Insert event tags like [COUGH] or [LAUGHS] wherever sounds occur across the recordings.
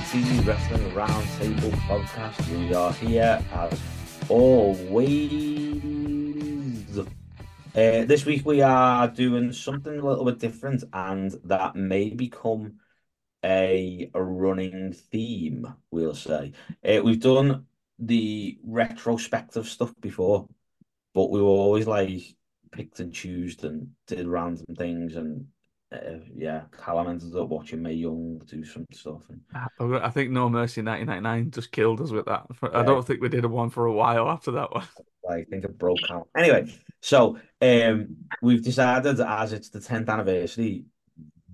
another Wrestling Roundtable podcast. We are here as always. Uh, this week we are doing something a little bit different, and that may become a, a running theme, we'll say. Uh, we've done the retrospective stuff before, but we were always like picked and choosed and did random things and uh, yeah, Callum ended up watching Mae Young do some stuff. And... I think No Mercy 1999 just killed us with that. I don't think we did a one for a while after that one. [LAUGHS] I think it broke out. Anyway, so um, we've decided as it's the 10th anniversary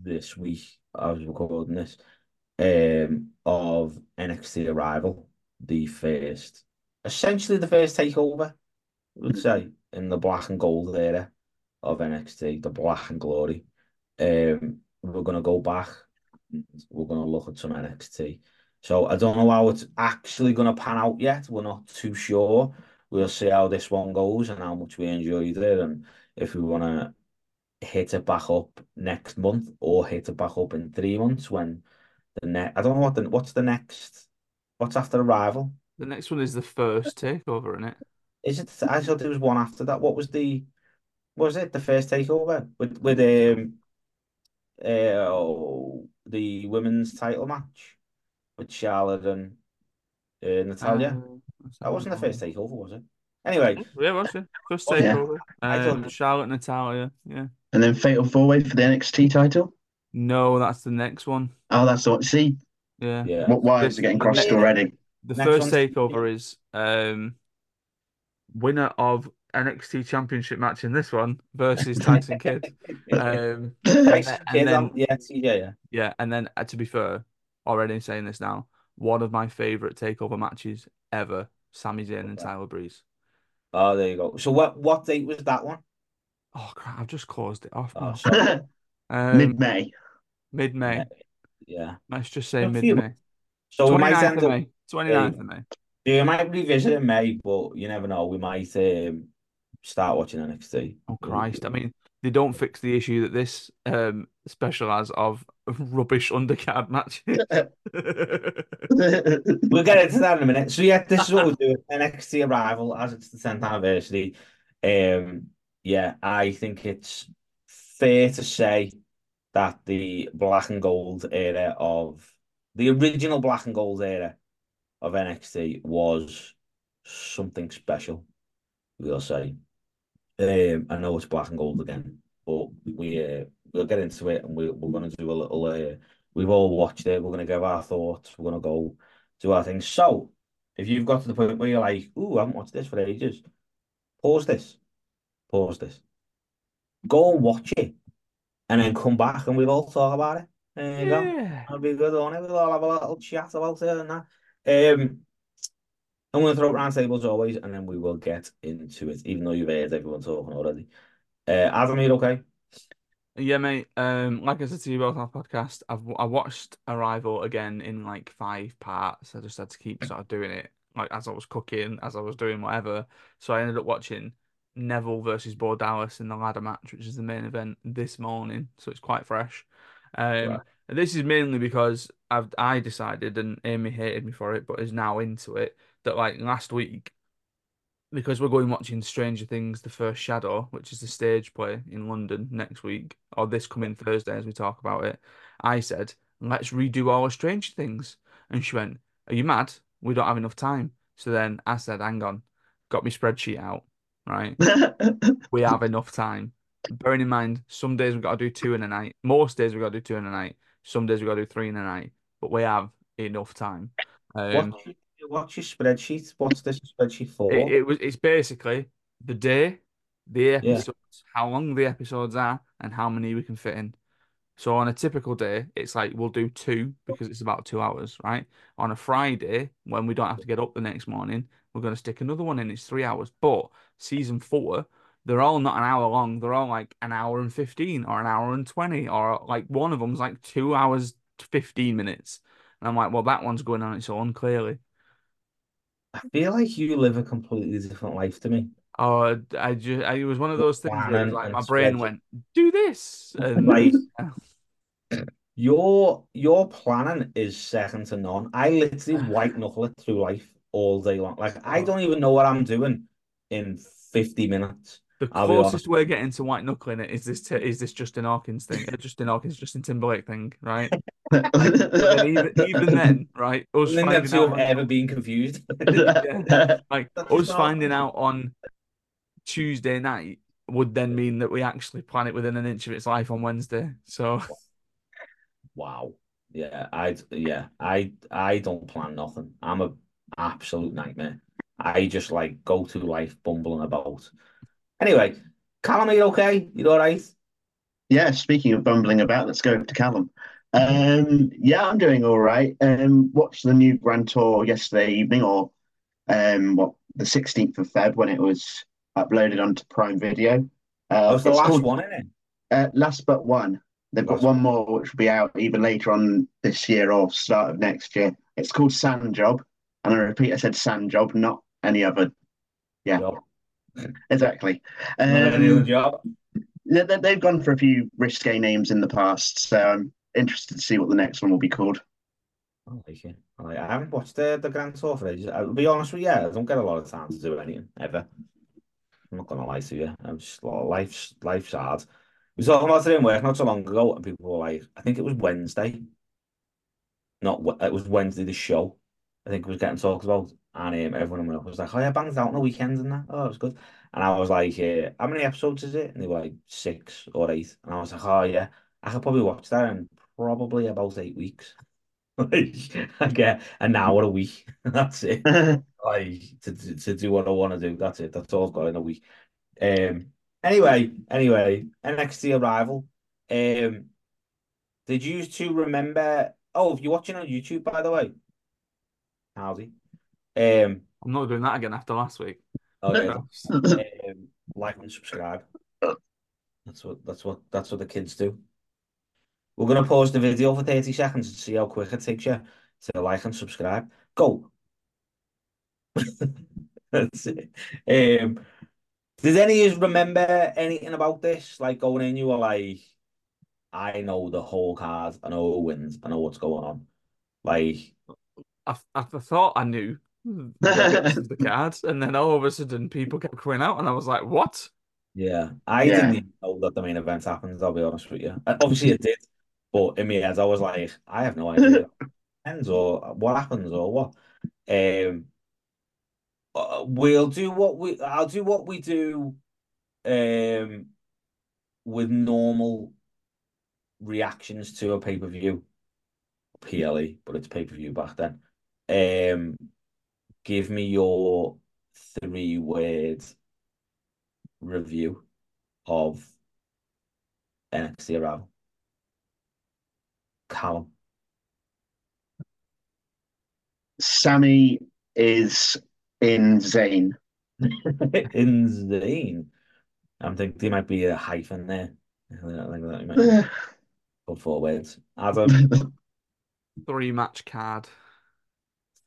this week, I was recording this, um, of NXT Arrival, the first, essentially the first takeover, I would say, in the black and gold era of NXT, the black and glory. Um, we're going to go back. We're going to look at some NXT. So I don't know how it's actually going to pan out yet. We're not too sure. We'll see how this one goes and how much we enjoyed it, and if we want to hit it back up next month or hit it back up in three months when the next. I don't know what the what's the next. What's after Arrival? The next one is the first takeover, isn't it? Is it? I thought there was one after that. What was the? Was it the first takeover with with um uh, oh, the women's title match with Charlotte and uh, Natalya. Uh, that wasn't the first takeover, was it? Anyway, yeah, was it first takeover? Yeah. Um. Charlotte, Natalya, yeah. And then Fatal Four Way for the NXT title. No, that's the next one. Oh, that's what. one. See, yeah, yeah. What, why this, is it getting crossed already? The next first takeover is um, winner of NXT Championship match in this one versus [LAUGHS] Tyson Kidd. Um, Tyson Kidd, then, yeah, yeah, yeah, yeah. And then, uh, to be fair, already saying this now, one of my favorite takeover matches ever: Sami Zayn and Tyler Breeze. Oh, there you go. So, what what date was that one? Oh crap! I've just closed it off. Oh, um, mid May. Mid May. Yeah. Let's just say mid May. So 29th we might end of May. 29th of May. Yeah, we might revisit in May, but you never know. We might um, start watching NXT. Oh Christ! I mean, they don't fix the issue that this um, special has of [LAUGHS] rubbish undercard matches. [LAUGHS] we'll get into that in a minute. So yeah, this is what we're doing. NXT Arrival as it's the 10th anniversary. Um, yeah, I think it's fair to say that the black and gold era of the original black and gold era of NXT was something special. We'll say. Um, I know it's black and gold again, but we uh, we'll get into it and we, we're going to do a little. Uh, we've all watched it. We're going to give our thoughts. We're going to go do our things. So, if you've got to the point where you're like, "Ooh, I haven't watched this for ages," pause this, pause this, go and watch it, and then come back and we'll all talk about it. There you yeah. go. That'll be good, on it? We'll all have a little chat about it and that. Um, I'm going to throw round tables always, and then we will get into it, even though you've heard everyone talking already. Uh, Adam, you okay? Yeah, mate. Um, like I said to you both on podcast, I've I watched Arrival again in like five parts. I just had to keep sort of doing it, like as I was cooking, as I was doing whatever. So I ended up watching Neville versus Bo Dallas in the ladder match, which is the main event this morning. So it's quite fresh. Um, right. this is mainly because I've I decided, and Amy hated me for it, but is now into it that like last week, because we're going watching Stranger Things: The First Shadow, which is the stage play in London next week, or this coming Thursday as we talk about it. I said, "Let's redo all of Stranger Things," and she went, "Are you mad? We don't have enough time." So then I said, "Hang on," got my spreadsheet out. Right, [LAUGHS] we have enough time. Bearing in mind, some days we've got to do two in a night. Most days we've got to do two in a night. Some days we've got to do three in a night. But we have enough time. Um, what's your spreadsheet? What's this spreadsheet for? It, it was. It's basically the day, the episodes, yeah. how long the episodes are, and how many we can fit in. So on a typical day, it's like we'll do two because it's about two hours, right? On a Friday, when we don't have to get up the next morning, we're going to stick another one in. It's three hours. But season four, they're all not an hour long. They're all like an hour and 15 or an hour and 20, or like one of them's like two hours, 15 minutes. And I'm like, well, that one's going on its own, clearly. I feel like you live a completely different life to me. Oh, I just I, it was one of those things where like my brain went, "Do this," and [LAUGHS] like, [LAUGHS] Your your planning is second to none. I literally white [SIGHS] knuckle it through life all day long. Like I Oh. don't even know what I'm doing in 50 minutes. The I'll closest we're getting to white knuckling it is this t is this Justin Hawkins thing, uh, Justin Hawkins, Justin Timberlake thing, right? [LAUGHS] Even even then, right? [LAUGHS] Us I think finding out on, ever been confused. [LAUGHS] Yeah. like That's us not- finding out on Tuesday night would then mean that we actually plan it within an inch of its life on Wednesday. So Wow. Yeah, I yeah, I I don't plan nothing. I'm a absolute nightmare. I just like go to life bumbling about. Anyway, Callum, are you okay? You all right? Yeah, speaking of bumbling about, let's go to Callum. Um, yeah, I'm doing all right. Um, watched the new Grand Tour yesterday evening, or um, what the 16th of Feb when it was uploaded onto Prime Video. Uh, was the last called one, isn't it? uh, Last But One. They've got one more which will be out even later on this year or start of next year. It's called Sand Job, and I repeat, I said Sand Job, not any other. Yeah, Job. Exactly. Not any other Um, job. they- they- they've gone for a few risque names in the past, so I'm interested to see what the next one will be called. I like it. I, like, I haven't watched the, the Grand Tour for ages. I'll be honest with you, I don't get a lot of time to do anything, ever. I'm not gonna lie to you. I'm just life's life's hard. We were talking about it in work not so long ago, and people were like, I think it was Wednesday. Not it was Wednesday, the show. I think it was getting talked about, and um, everyone was like, "Oh, yeah, banged out on the weekends and that. Oh, it was good." And I was like, uh, "How many episodes is it?" And they were like six or eight, and I was like, "Oh yeah, I could probably watch that in probably about eight weeks." [LAUGHS] Like, I get an hour a week. [LAUGHS] That's it. [LAUGHS] Like to, to, to do what I want to do. That's it. That's all I've got in a week. Um. Anyway, anyway, NXT arrival. Um. Did you two remember? Oh, if you're watching on YouTube, by the way, howdy. Um. I'm not doing that again after last week. Okay. [LAUGHS] Um, like and subscribe. That's what that's what that's what the kids do. We're gonna pause the video for 30 seconds and see how quick it takes you to like and subscribe. Go. [LAUGHS] That's it. Um, did any of you remember anything about this? Like going in, you were like, I know the whole card, I know who wins, I know what's going on. Like, I, I thought I knew this is the [LAUGHS] card, and then all of a sudden people kept coming out, and I was like, "What?" yeah, I Yeah. didn't even know that the main event happened, I'll be honest with you. Obviously it did, but in my head I was like, I have no [LAUGHS] idea ends or what happens or what. Um, uh, we'll do what we. I'll do what we do. Um, with normal reactions to a pay per view, PLE, but it's pay per view back then. Um, give me your three word review of NXT Arrival. Callum. Sammy is insane. [LAUGHS] [LAUGHS] Insane. I'm thinking there might be a hyphen there. I think that might [SIGHS] put four words. Adam, [LAUGHS] Three match card.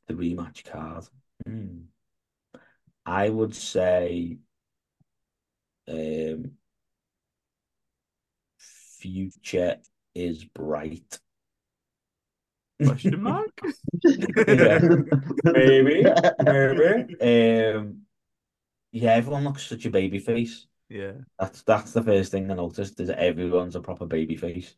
three match card. Hmm. I would say um, future is bright. Question mark? [LAUGHS] Yeah. Maybe, [LAUGHS] maybe. Um, yeah, everyone looks such a baby face. yeah. That's that's the first thing I noticed is that everyone's a proper baby face.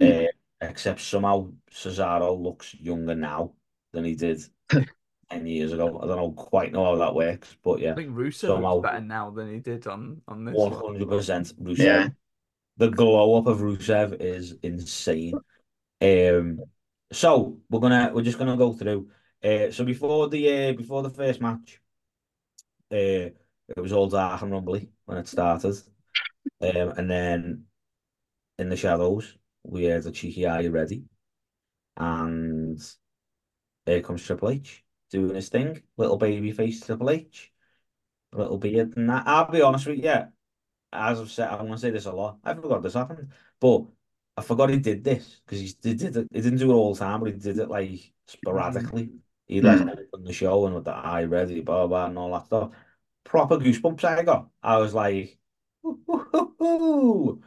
Uh, except somehow Cesaro looks younger now than he did [LAUGHS] 10 years ago. I don't know quite know how that works, but yeah, I think Rusev Somehow- looks better now than he did on on this. one one. hundred percent Rusev. Yeah. The glow up of Rusev is insane. Um, so we're gonna we're just gonna go through. Uh, so before the uh, before the first match, uh, it was all dark and rumbly when it started, um, and then in the shadows we heard a cheeky "Are you ready?" and here comes Triple H doing his thing, little baby face Triple H, little beard and that. I'll be honest with you, yeah, as I've said, I'm gonna say this a lot. I forgot this happened, but I forgot he did this because he did, it. He didn't do it all the time, but he did it like sporadically. He like opened the show and with the eye ready, blah blah, and all that stuff. Proper goosebumps I got. I was like, "Ooh, ooh, ooh, ooh."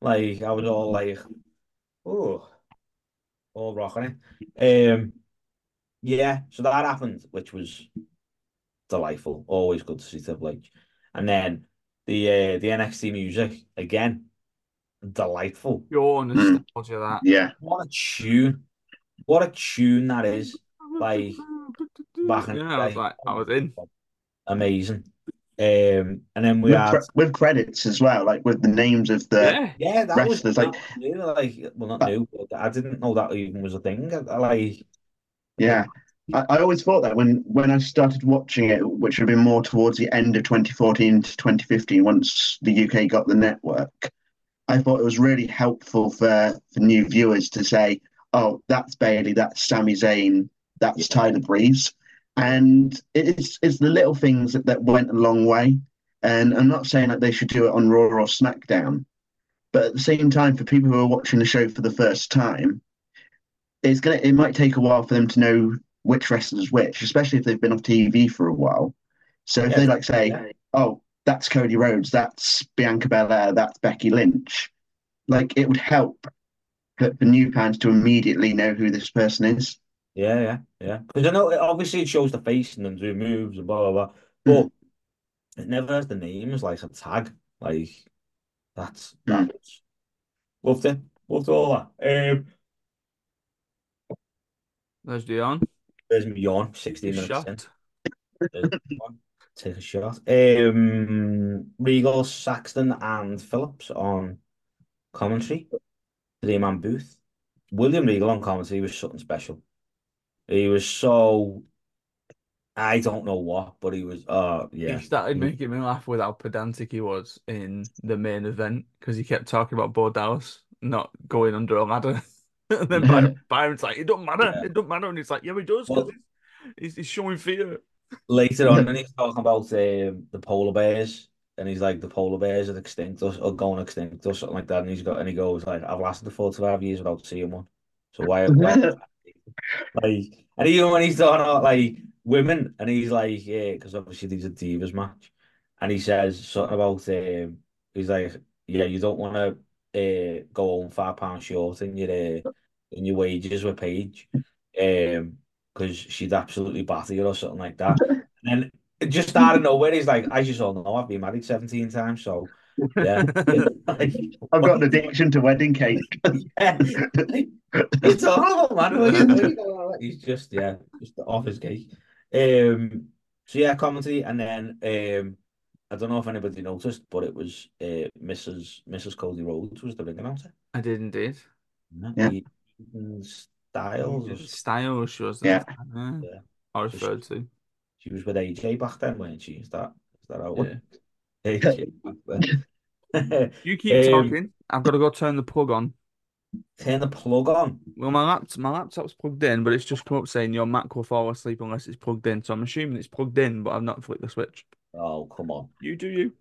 like I was all like, oh, all rocking it. Um, yeah, so that happened, which was delightful. Always good to see Triple H. And then the uh, the NXT music again, delightful. Pure Mm. nostalgia that. [CLEARS THROAT] Yeah. What a tune! What a tune that is. Like, back in yeah, I was like, I was in. Amazing. Um, and then we With, had cre- with credits as well, like with the names of the yeah. yeah, that was like- that was new. Like, well, not new, but I didn't know that even was a thing. I, I like, Yeah, I, I always thought that when when I started watching it, which would have been more towards the end of 2014 to 2015, once the UK got the network, I thought it was really helpful for for new viewers to say, "Oh, that's Bayley, that's Sami Zayn, that's Yeah. Tyler Breeze," and it's it's the little things that, that went a long way. And I'm not saying that they should do it on Raw or SmackDown, but at the same time, for people who are watching the show for the first time, it's gonna it might take a while for them to know which wrestler's which, especially if they've been off TV for a while. So if Yeah, they like say, yeah. "Oh, that's Cody Rhodes, that's Bianca Belair, that's Becky Lynch," like it would help for, for new fans to immediately know who this person is. yeah, yeah, yeah. Because I know obviously it shows the face and then do moves and blah blah blah, Mm. but it never has the names like a tag. Like that's that Mm. loved it, loved all that. Um, There's Dion. there's yawn. Sixteen minutes in. Shot. There's me yawn. Take a shot. Um, Regal, Saxton, and Phillips on commentary. Three man booth. William Regal on commentary was something special. He was so. I don't know what, but he was. Uh, yeah. He started making me laugh with how pedantic he was in the main event because he kept talking about Bo Dallas not going under a ladder. [LAUGHS] and then Byron, Byron's like, it don't matter, Yeah. it don't matter. And he's like, yeah, he does because Well- he's, he's showing fear. Later on, and he's talking about um, the polar bears, and he's like, the polar bears are extinct or, or going extinct or something like that, and he's got and he goes like, I've lasted forty-five years without seeing one, so why? why [LAUGHS] like, and even when he's talking about like women, and he's like, yeah, because obviously these are divas match, and he says something about um, he's like, yeah, you don't want to uh, go home five pounds short in your uh, in your wages with Paige, um, because she'd absolutely batter you or something like that. [LAUGHS] And then just out of nowhere, he's like, as you all know, I've been married 17 times, so yeah. Like, [LAUGHS] I've got an addiction to wedding cake. yeah. [LAUGHS] It's all man. What are? He's just yeah, just off his cake. Um, so yeah, commentary, and then um, I don't know if anybody noticed, but it was uh, Mrs. Mrs. Cody Rhodes was the ring announcer. I did indeed. Yeah. Eden Stiles. or- Style shows Yeah. Yeah. Yeah. I referred to. She was with AJ back then, weren't she? Is that is that how it Yeah. AJ [LAUGHS] back then. [LAUGHS] You keep Um, talking. I've got to go turn the plug on. Turn the plug on. Well, my laptop, my laptop's plugged in, but it's just come up saying your Mac will fall asleep unless it's plugged in. So I'm assuming it's plugged in, but I've not flicked the switch. Oh, come on. You do you.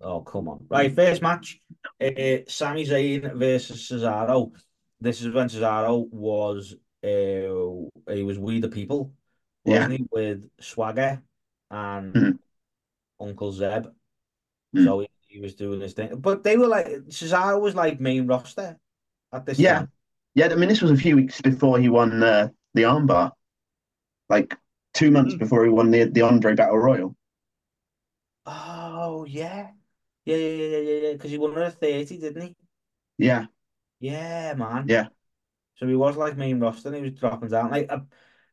Oh, come on. Right, first match. Uh, Sami Zayn versus Cesaro. This is when Cesaro was uh, he was We the People, wasn't he? With Swagger and Mhm. Uncle Zeb. Mm. So he, he was doing his thing. But they were like Cesaro was like main roster at this Yeah. time. Yeah, I mean, this was a few weeks before he won the the armbar, like two months Mm. before he won the the Andre Battle Royal. Oh yeah. Yeah, yeah, yeah, yeah, yeah, yeah. Because he won at 30, didn't he? Yeah, Yeah, man. Yeah. So he was like main roster and he was dropping down. Like uh,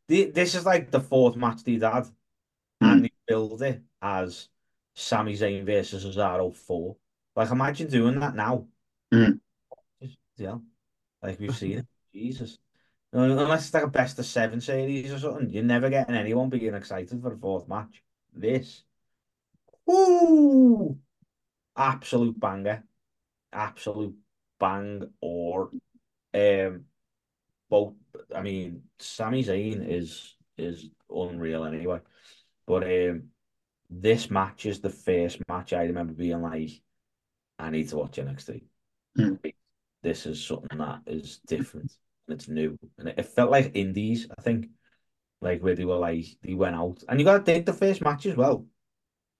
the, this is like the fourth match he'd had, and he built it as Sami Zayn versus Cesaro 4. Like imagine doing that now. Mm. Yeah. Like we've seen it. [LAUGHS] Jesus. Unless it's like a best of seven series or something, you're never getting anyone being excited for the fourth match. This. Ooh. Absolute banger. Absolute bang or um both I mean Sami Zayn is is unreal anyway. But um this match is the first match I remember being like, I need to watch NXT. Hmm. This is something that is different and it's new. And it, it felt like indies, I think. Like where they were like they went out. And you gotta take the first match as well.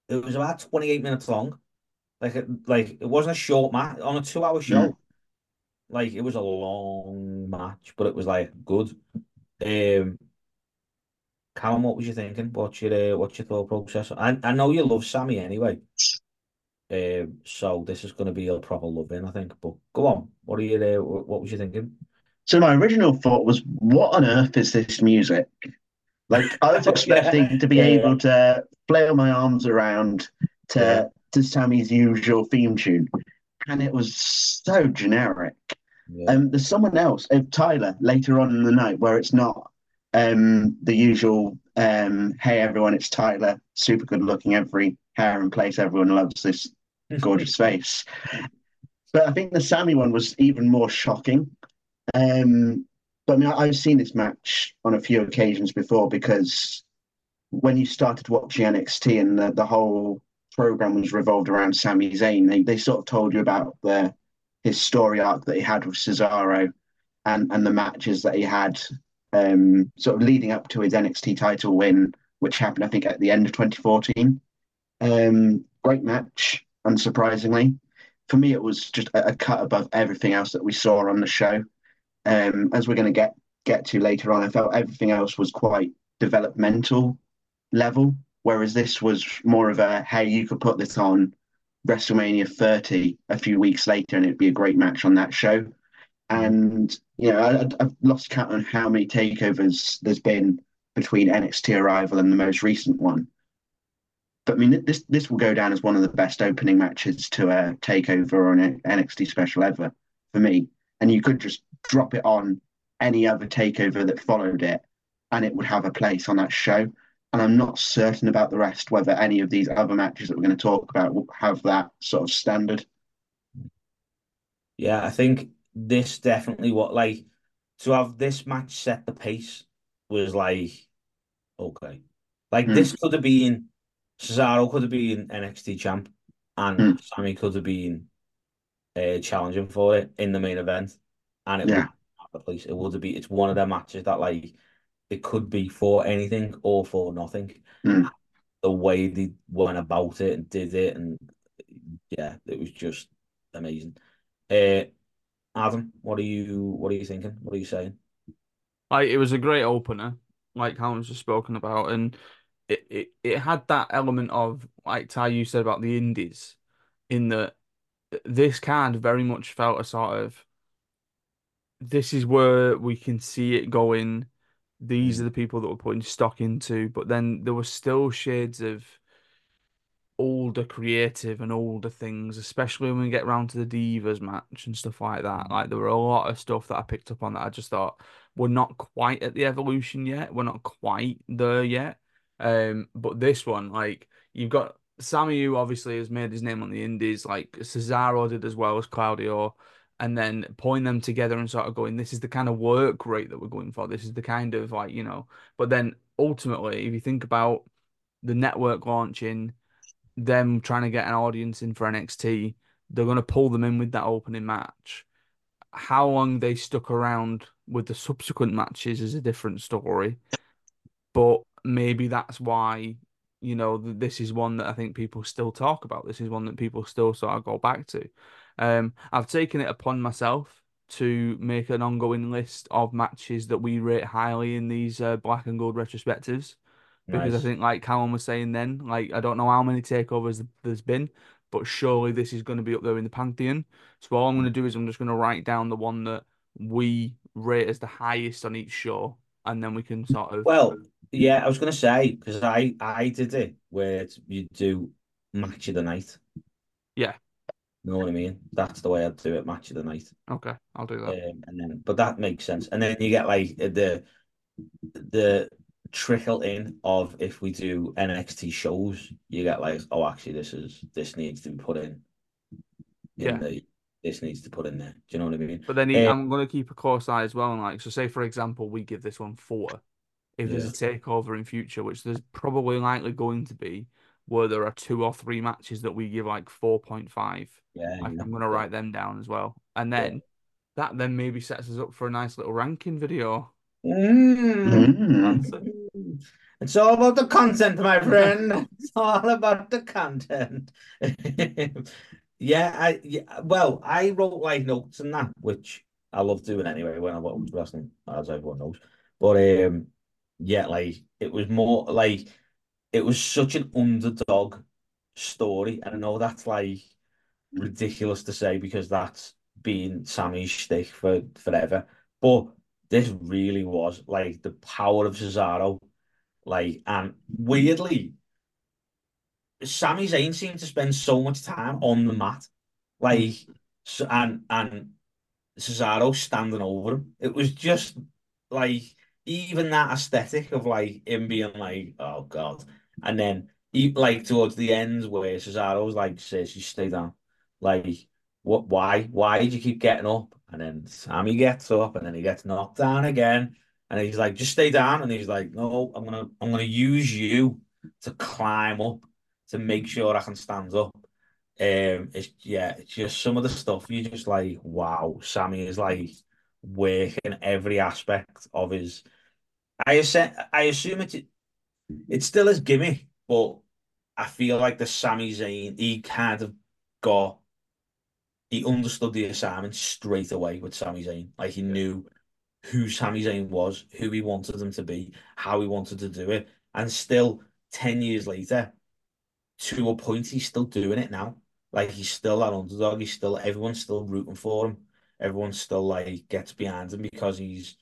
It was about 28 minutes long. Like it like it wasn't a short match on a two hour show. Like it was a long match, but it was like good. Um, Callum, what was you thinking? What's your uh, what's your thought process? I I know you love Sammy anyway. Um, so this is going to be a proper love in, I think. But go on, what are you? Uh, what was you thinking? So my original thought was, what on earth is this music? Like I was [LAUGHS] expecting Yeah, to be yeah. able to flail my arms around to Yeah. to Sammy's usual theme tune, and it was so generic. Yeah. Um, there's someone else, uh, Tyler, later on in the night where it's not um the usual um, hey everyone, it's Tyler, super good looking, every hair in place, everyone loves this [LAUGHS] gorgeous face. But I think the Sammy one was even more shocking. Um, but I mean, I've seen this match on a few occasions before because when you started watching NXT and the, the whole program was revolved around Sami Zayn, they, they sort of told you about the his story arc that he had with Cesaro and, and the matches that he had um, sort of leading up to his NXT title win, which happened, I think, at the end of 2014. Um, great match, unsurprisingly. For me, it was just a, a cut above everything else that we saw on the show. Um, as we're going to get get to later on, I felt everything else was quite developmental level, whereas this was more of a hey, you could put this on WrestleMania 30 a few weeks later, and it'd be a great match on that show. And you know, I, I've lost count on how many takeovers there's been between NXT Arrival and the most recent one. But I mean, this this will go down as one of the best opening matches to a takeover or an NXT special ever for me. And you could just drop it on any other takeover that followed it, and it would have a place on that show. And I'm not certain about the rest whether any of these other matches that we're going to talk about will have that sort of standard. Yeah, I think this definitely what like to have this match set the pace was like okay. Like Hmm. this could have been Cesaro could have been NXT champ and Hmm. Sammy could have been uh, challenging for it in the main event and it Yeah. would have the place. It would have been it's one of them matches that like it could be for anything or for nothing. Hmm. The way they went about it and did it and yeah, it was just amazing. Uh, Adam, what are you what are you thinking? What are you saying? Like it was a great opener, like Callum's just spoken about, and it, it, it had that element of like Ty you said about the indies, in that this card very much felt a sort of this is where we can see it going. These Mm. are the people that we're putting stock into, but then there were still shades of older creative and older things, especially when we get around to the Divas match and stuff like that. Like there were a lot of stuff that I picked up on that I just thought we're not quite at the evolution yet. We're not quite there yet. Um, but this one, like you've got Sammy, who obviously has made his name on the Indies, like Cesaro did as well as Claudio, and then pulling them together and sort of going, this is the kind of work rate that we're going for. This is the kind of like you know. But then ultimately, if you think about the network launching them trying to get an audience in for NXT, they're going to pull them in with that opening match. How long they stuck around with the subsequent matches is a different story, but maybe that's why you know this is one that I think people still talk about. This is one that people still sort of go back to. Um, I've taken it upon myself to make an ongoing list of matches that we rate highly in these uh, black and gold retrospectives because I think, like Callum was saying then, like I don't know how many takeovers there's been, but surely this is going to be up there in the pantheon. So all I'm going to do is I'm just going to write down the one that we rate as the highest on each show, and then we can sort of Well, yeah, I was gonna say because I I did it where you do match of the night. Yeah. You know what I mean? That's the way I'd do it, match of the night. okay, I'll do that. Um, and then, but that makes sense. And then you get like the the trickle in of if we do NXT shows, you get like, oh, actually, this is this needs to be put in. in Yeah. the this needs to put in there. Do you know what I mean? But then Uh, I'm going to keep a close eye as well. And like, so say for example, we give this one four. If there's a takeover in future, which there's probably likely going to be, where there are two or three matches that we give like four point five. Yeah, yeah, I'm gonna write them down as well, and Yeah. then that then maybe sets us up for a nice little ranking video. Mm. Mm. It's all about the content, my friend. [LAUGHS] It's all about the content. [LAUGHS] Yeah, I yeah, well, I wrote like notes and that, which I love doing anyway when I watch wrestling, as everyone knows. But um, yeah, like it was more like it was such an underdog story, and I know that's like ridiculous to say because that's been Sammy's shtick for forever. But this really was like the power of Cesaro, like, and weirdly. Sami Zayn seemed to spend so much time on the mat, like, and and Cesaro standing over him. It was just like even that aesthetic of like him being like, oh god, and then he like towards the end where Cesaro's like says you stay down, like what? Why? Why did you keep getting up? And then Sammy gets up, and then he gets knocked down again, and he's like, just stay down, and he's like, no, I'm gonna I'm gonna use you to climb up to make sure I can stand up. Um, it's yeah, it's just some of the stuff you just like, wow, Sammy is like working every aspect of his. I assume, I assume it's it still is gimmick, but I feel like the Sami Zayn, he kind of got he understood the assignment straight away with Sami Zayn. Like he knew who Sami Zayn was, who he wanted him to be, how he wanted to do it, and still ten years later, to a point, he's still doing it now. Like he's still that underdog. He's still everyone's still rooting for him. Everyone still like gets behind him because he's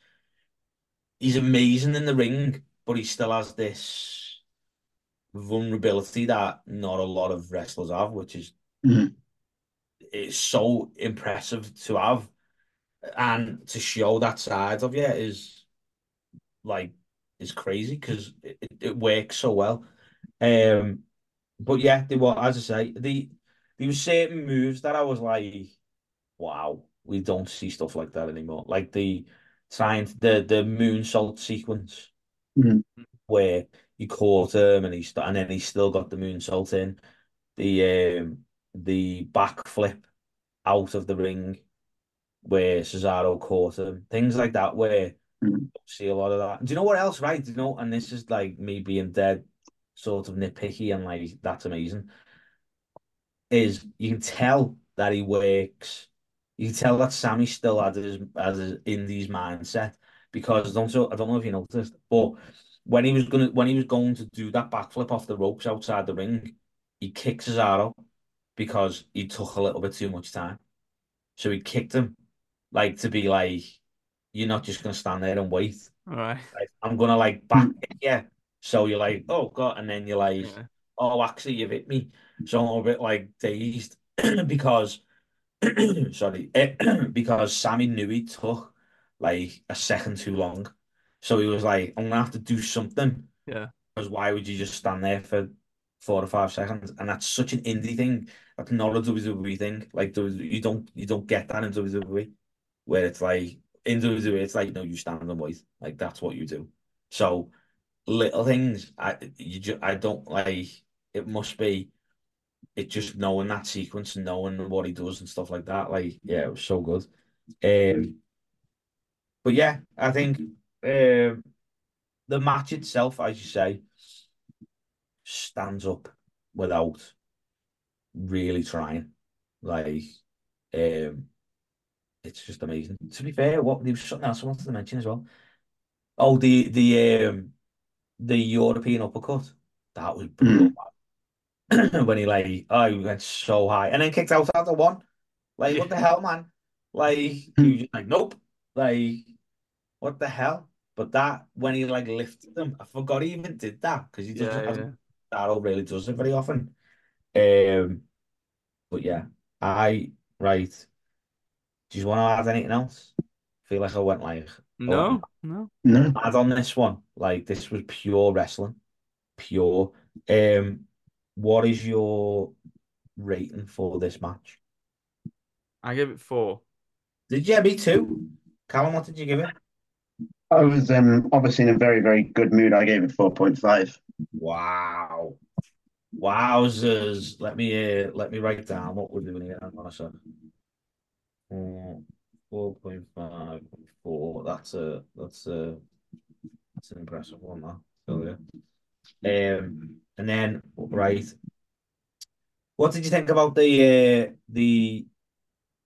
he's amazing in the ring, but he still has this vulnerability that not a lot of wrestlers have, which is Mhm. it's so impressive to have and to show that side of you is like is crazy because it, it, it works so well. Um, but yeah, they were as I say, the there were certain moves that I was like, wow, we don't see stuff like that anymore. Like the trying the the moonsault sequence Mhm. where he caught him and he st and then he still got the moonsault in. The um the backflip out of the ring where Cesaro caught him. Things like that where you see a lot of that. Do you know what else, right? Do you know, and this is like me being dead sort of nitpicky and like that's amazing. Is you can tell that he works. You can tell that Sammy still has his has his Indies mindset because I don't I don't know if you noticed, but when he was gonna when he was going to do that backflip off the ropes outside the ring, he kicked Cesaro because he took a little bit too much time. So he kicked him like to be like, you're not just gonna stand there and wait. All right. Like, I'm gonna like back hmm. kick you. So you're like, oh god, and then you're like, Yeah. oh, actually, you've hit me. So I'm a bit like dazed [CLEARS THROAT] because, [CLEARS THROAT] sorry, [CLEARS THROAT] because Sammy knew he took like a second too long. So he was like, I'm gonna have to do something. Yeah. Because why would you just stand there for four or five seconds? And that's such an indie thing. That's not a WWE thing. Like you don't you don't get that in WWE, where it's like in WWE it's like no, you stand and wait. Like that's what you do. So little things I you just I don't like. It must be it just knowing that sequence and knowing what he does and stuff like that. Like yeah, it was so good. Um, but yeah, I think um the match itself, as you say, stands up without really trying. Like, um, it's just amazing. To be fair, what there was something else I wanted to mention as well. Oh, the the um the European uppercut. That was brutal. [CLEARS THROAT] when he like, oh, he went so high and then kicked out after one. Like, what the [LAUGHS] hell, man? Like, he was just like, nope. Like, what the hell? But that when he like lifted them, I forgot he even did that because he just Yeah, hasn't yeah. Darrow really does it very often. Um, but yeah, I right. Do you want to add anything else? feel like I went like No, no. No. mad on this one. Like this was pure wrestling, pure. Um, what is your rating for this match? I give it four. Did you? Have me too. Callum, what did you give it? I was um obviously in a very, very good mood. I gave it 4.5. Wow. Wowzers. Let me uh, let me write down what we're doing here. Hang on a sec. Uh, 4.5, 4. That's a that's a that's an impressive one, that. So yeah. Um and then right. What did you think about the uh, the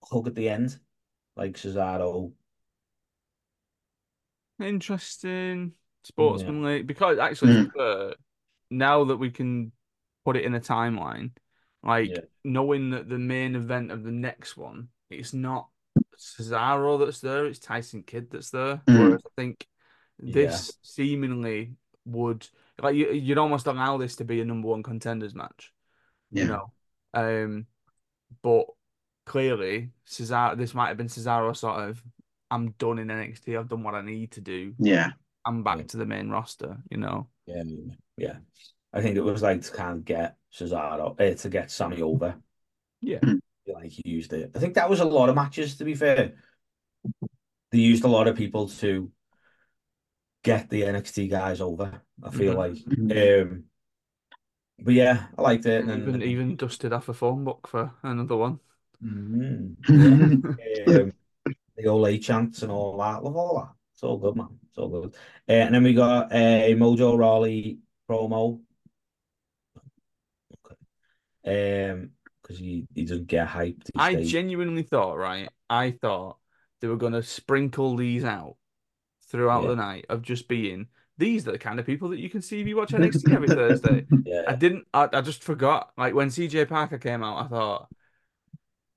hook at the end? Like Cesaro. Interesting Yeah. sportsmanly because actually, Mm. to now that we can put it in a timeline, like Yeah. knowing that the main event of the next one, it's not Cesaro that's there, it's Tyson Kidd that's there. Mm. Whereas I think Yeah. this seemingly would like you, you'd almost allow this to be a number one contenders match, you know. Um, but clearly Cesaro, this might have been Cesaro sort of, I'm done in NXT. I've done what I need to do. Yeah. I'm back Yeah. to the main roster, you know. Yeah, yeah. I think it was like to kind of get Cesaro, uh, to get Sammy over. Yeah. Like he used it. I think that was a lot of matches, to be fair. They used a lot of people to get the NXT guys over, I feel Mhm. like. Um, but yeah, I liked it. And then Even even dusted off a phone book for another one. Mhm. [LAUGHS] um, the Ole chants and all that. Love all that. It's all good, man. It's all good. Uh, and then we got a Mojo Rawley promo. Um, because he, he doesn't get hyped. I stays- genuinely thought, right? I thought they were gonna sprinkle these out throughout Yeah. the night of just being these are the kind of people that you can see if you watch [LAUGHS] NXT every Thursday. I didn't. I, I just forgot. Like when CJ Parker came out, I thought,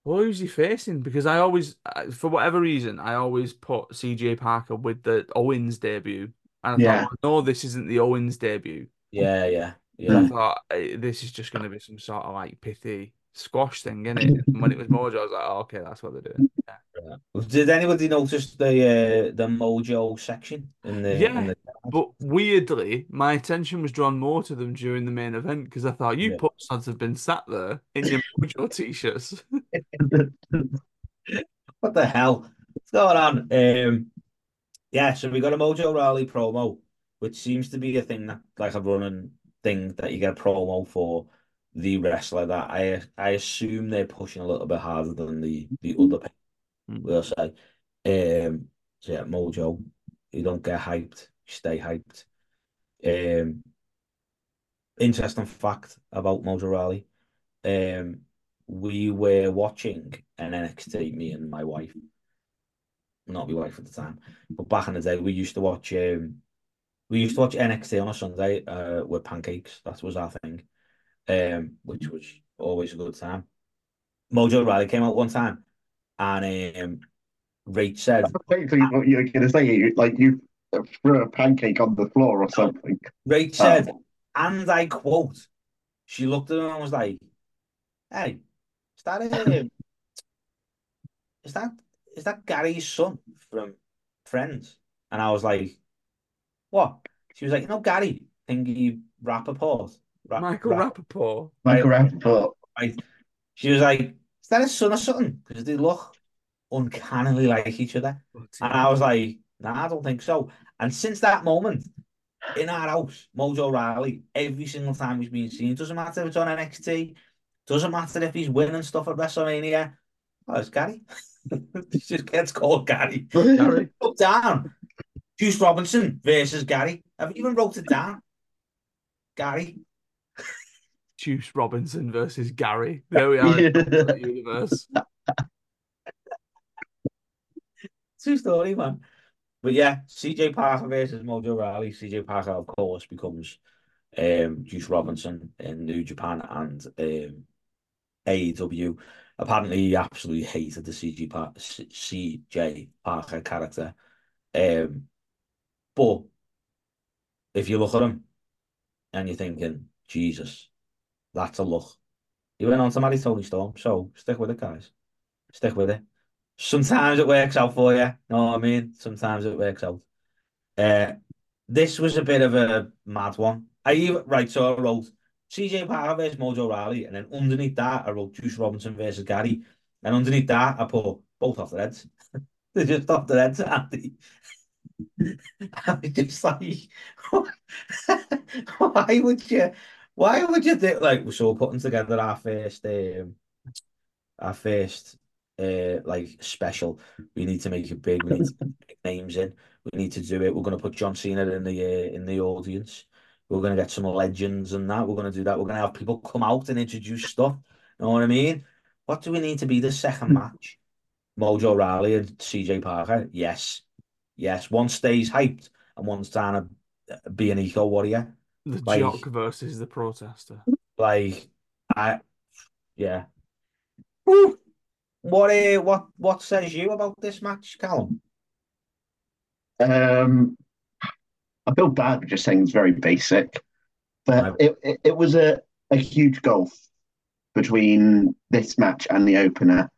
well, who's he facing? Because I always, for whatever reason, I always put CJ Parker with the Owens debut, and I Yeah. thought, no, this isn't the Owens debut. yeah, yeah, And I thought eh, this is just going to be some sort of like pithy squash thing, isn't it? And when it was Mojo, I was like, oh, okay, that's what they're doing. Yeah. Did anybody notice the uh, the Mojo section in the Yeah. in the But weirdly, my attention was drawn more to them during the main event because I thought you Yeah. put sods have been sat there in your [LAUGHS] Mojo t-shirts. [LAUGHS] What the hell? What's going on? Um, yeah, so we got a Mojo Rawley promo, which seems to be a thing that like a running thing that you get a promo for the wrestler that I I assume they're pushing a little bit harder than the the other people, Hmm. we'll say. Um, so yeah, Mojo, you don't get hyped, stay hyped. Um, interesting fact about Mojo Rawley. Um, we were watching an NXT, me and my wife, not my wife at the time, but back in the day, we used to watch um, we used to watch NXT on a Sunday uh, with pancakes. That was our thing, um, which was always a good time. Mojo Rawley came out one time, and um, Rach said, Basically, you're to say, like you threw a pancake on the floor or something. Rach said, and I quote, she looked at him and was like, "Hey, is that um, is that is that Gary's son from Friends?" And I was like, "What?" She was like, "You know Gary, thingy Rapaport, Ra- Michael Rap- Rapaport. Michael Rapaport. She was like, "Is that his son or something?" Because they look uncannily like each other. And I was like, nah, I don't think so. And since that moment, in our house, Mojo Rawley, every single time he's been seen, doesn't matter if it's on NXT, doesn't matter if he's winning stuff at WrestleMania. Oh, it's Gary. [LAUGHS] it just gets called Gary. Gary. Put down. Juice Robinson versus Gary. Have you even wrote it down? Gary. [LAUGHS] Juice Robinson versus Gary. There we are. in [LAUGHS] the universe. True story, man. But yeah, CJ Parker versus Mojo Rawley. CJ Parker, of course, becomes um, Juice Robinson in New Japan and um, AEW. Apparently, he absolutely hated the CJ, Par- CJ Parker character. Um, but if you look at him and you're thinking, Jesus, that's a look. He went on to marry Toni Storm, so stick with it, guys. Stick with it. Sometimes it works out for you. Know what I mean? Sometimes it works out. Uh, this was a bit of a mad one. I even right, so I wrote CJ Parker versus Mojo Rawley, and then underneath that I wrote Juice Robinson versus Gary, and underneath that I put both off the heads. [LAUGHS] They're just off the heads, aren't? I was [LAUGHS] just like, [LAUGHS] why would you? Why would you do like so? We're putting together our first, um, our first uh like special. We need to make it big. We need to [LAUGHS] put big names in. We need to do it. We're gonna put John Cena in the uh, in the audience. We're gonna get some legends and that. We're gonna do that. We're gonna have people come out and introduce stuff. Know what I mean? What do we need to be the second match? Mojo Rawley and CJ Parker? Yes. Yes. One stays hyped and one's trying to be an eco warrior. The Like- jock versus the protester. Like, I, yeah. Woo! What, uh, what, what says you about this match, Callum? Um, I feel bad for just saying it's very basic, but Right. it, it, it was a, a huge gulf between this match and the opener.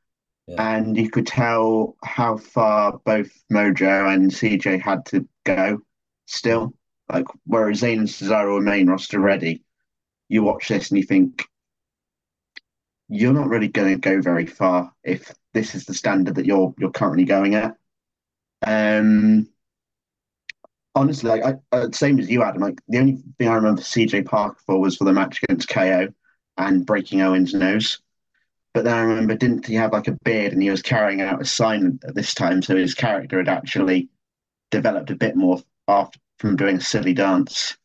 Yeah. And you could tell how far both Mojo and CJ had to go still. Like, whereas Zayn and Cesaro were main roster ready, you watch this and you think, you're not really going to go very far if this is the standard that you're you're currently going at. Um, honestly, like I, uh, same as you, Adam. Like the only thing I remember CJ Parker for was for the match against KO and breaking Owen's nose. But then I remember, didn't he have like a beard and he was carrying out a sign at this time? So his character had actually developed a bit more after from doing a silly dance.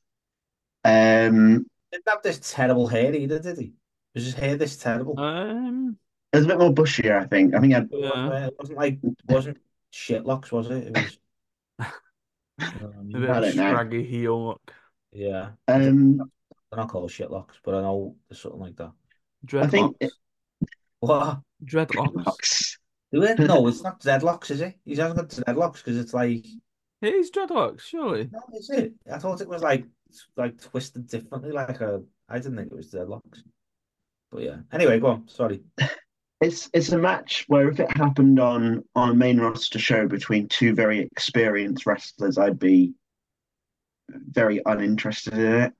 Um, Didn't have this terrible hair either, did he? Was his hair this terrible? Um, it was a bit more bushier, I think. I think he had yeah. It wasn't like, it wasn't shit locks, was it? It was. You know what I A mean? bit I of don't know. scraggy heel look. Yeah. um, They're not called shit locks, but I know there's something like that. I think Dreadlocks. What? Dreadlocks. Do it? No, it's not dreadlocks, is it? He hasn't got dreadlocks because it's like, It is dreadlocks, surely. no, is it? I thought it was like, like twisted differently, like a. I didn't think it was dreadlocks. But yeah. Anyway, go on. Sorry. [LAUGHS] it's it's a match where if it happened on on a main roster show between two very experienced wrestlers, I'd be very uninterested in it.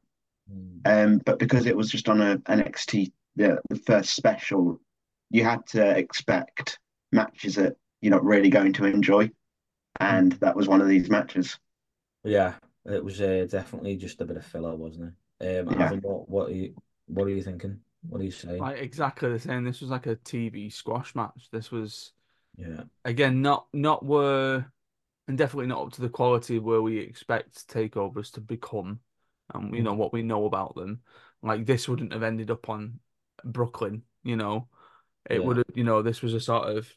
Mm. Um, but because it was just on a NXT the, the first special, you had to expect matches that you're not really going to enjoy, and that was one of these matches. Yeah, it was uh, definitely just a bit of filler, wasn't it? Um, Yeah. Adam, what, what are you, what are you thinking? What are you saying? Like exactly the same. This was like a TV squash match. This was Yeah. again not not where and definitely not up to the quality where we expect takeovers to become and you mm. know what we know about them like this wouldn't have ended up on brooklyn you know it Yeah. would have you know this was a sort of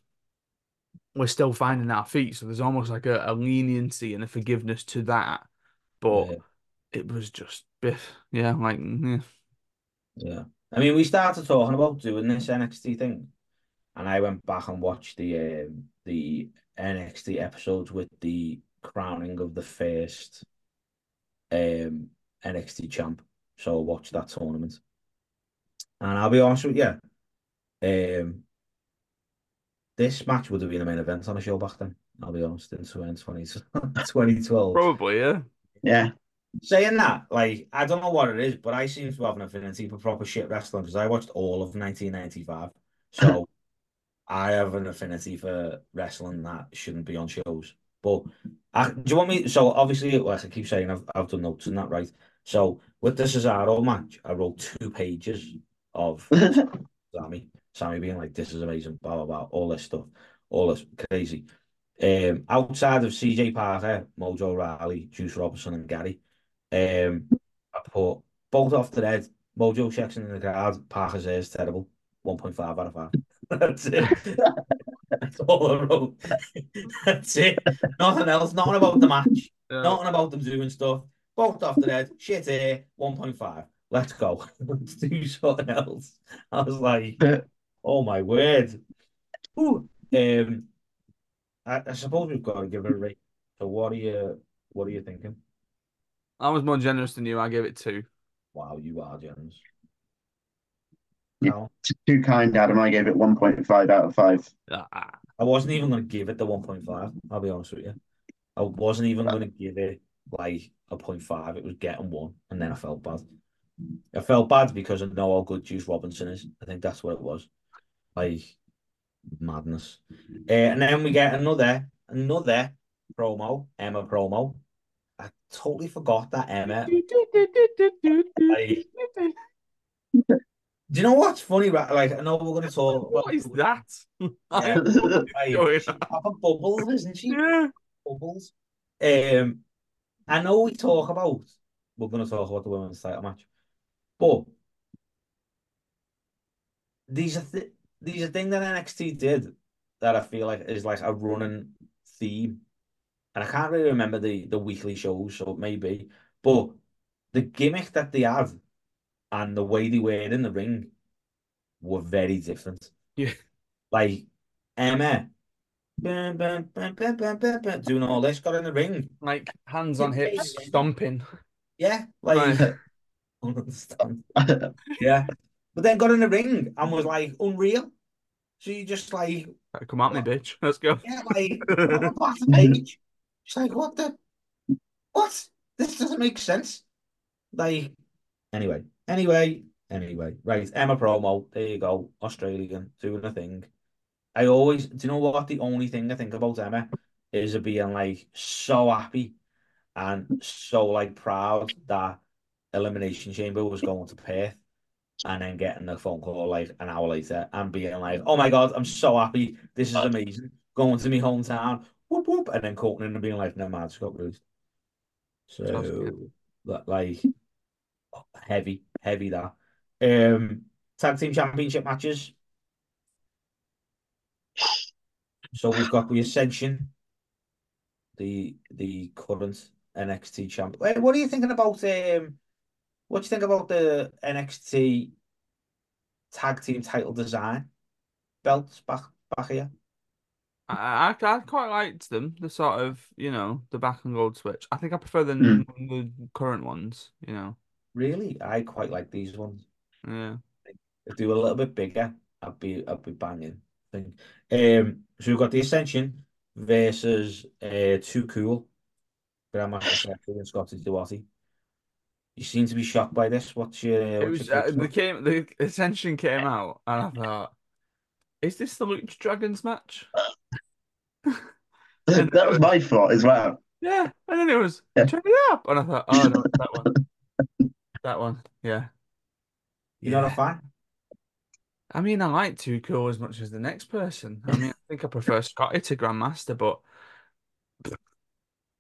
we're still finding our feet so there's almost like a, a leniency and a forgiveness to that but Yeah. it was just biff yeah like mm, yeah. Yeah. I mean, we started talking about doing this NXT thing, and I went back and watched the um, the NXT episodes with the crowning of the first um, NXT champ. So I watched that tournament, and I'll be honest with you, um, this match would have been a main event on a show back then. I'll be honest, in 2020, 2012. [LAUGHS] probably yeah Yeah, Saying that, like, I don't know what it is, but I seem to have an affinity for proper shit wrestling because I watched all of 1995. [LAUGHS] So I have an affinity for wrestling that shouldn't be on shows. But I, do you want me? So obviously, like I keep saying, I've, I've done notes and that, right? So with the Cesaro match, I wrote two pages of [LAUGHS] Sammy, Sammy being like, "This is amazing," blah blah blah, all this stuff, all this crazy. Um, outside of CJ Parker, Mojo Rawley, Juice Robinson, and Gary, um, I put both off the head. Mojo checks in the card. Parker's hair is terrible. One point five out of five. [LAUGHS] That's it. That's all I wrote. That's it. Nothing else. Nothing about the match. Yeah. Nothing about them doing stuff. Both off the head. Shit here. One point five. Let's go. [LAUGHS] Let's do something else. I was like, oh my word. Ooh. Um, I, I suppose we've got to give it a rate. So what are you? What are you thinking? I was more generous than you i gave it two Wow, you are generous. Yeah. Cal? too kind, Adam. I gave it 1.5 out of 5. Ah, I wasn't even going to give it the 1.5. I'll be honest with you. I wasn't even going to give it like a 0.5. It was getting one, and then I felt bad. I felt bad because I know how good Juice Robinson is. I think that's what it was. Like madness. Uh, and then we get another another promo, Emma promo. I totally forgot that Emma. Like, do you know what's funny? Right? Like I know we're going to talk. what about- is that Yeah. [LAUGHS] Like, she's bubbles, isn't she? yeah bubbles. Um, I know we talk about we're going to talk about the women's title match, but these are th these are things that NXT did that I feel like is like a running theme, and I can't really remember the the weekly shows, so maybe, but the gimmick that they had and the way they were in the ring were very different. Yeah. Like Emma, bam, bam, bam, doing all this, got in the ring. Like hands on hips, stomping. Yeah, like I don't understand. Yeah, but then got in the ring and was like unreal. So you just like, Come at me, bitch. Let's go. yeah, like on a page. It's like, what the, what? This doesn't make sense. Like, anyway, anyway, anyway, right. Emma promo. There you go. Australian doing a thing. I always, do you know what? The only thing I think about Emma is her being like so happy and so like proud that Elimination Chamber was going to Perth and then getting the phone call like an hour later and being like, oh my God, I'm so happy. This is amazing. Going to my hometown. Whoop, whoop. And then in and being like, no, man, it's. So, Fantastic. that like, heavy, heavy that. Um, tag team championship matches. So we've got the Ascension, the the current NXT champ. What are you thinking about? Um, what do you think about the NXT tag team title design belts back back here? I, I I quite liked them. The sort of you know the back and gold switch. I think I prefer the Hmm. the current ones. You know. Really, I quite like these ones. Yeah. If they were a little bit bigger, I'd be I'd be banging. I think. Um, so we've got the Ascension versus uh, Too Cool, Grandmaster [SIGHS] and Scotty 2 Hotty. You seem to be shocked by this. What's your It what's was your uh, the came the Ascension came [LAUGHS] out and I thought, is this the Lucha Dragons match? And That was my thought as well. Yeah, and then it was Yeah. turn it up, and I thought, oh no, that one, [LAUGHS] that one. Yeah, You're not a yeah. fan? I mean, I like Too Cool as much as the next person. I mean, I think I prefer Scotty to Grandmaster, but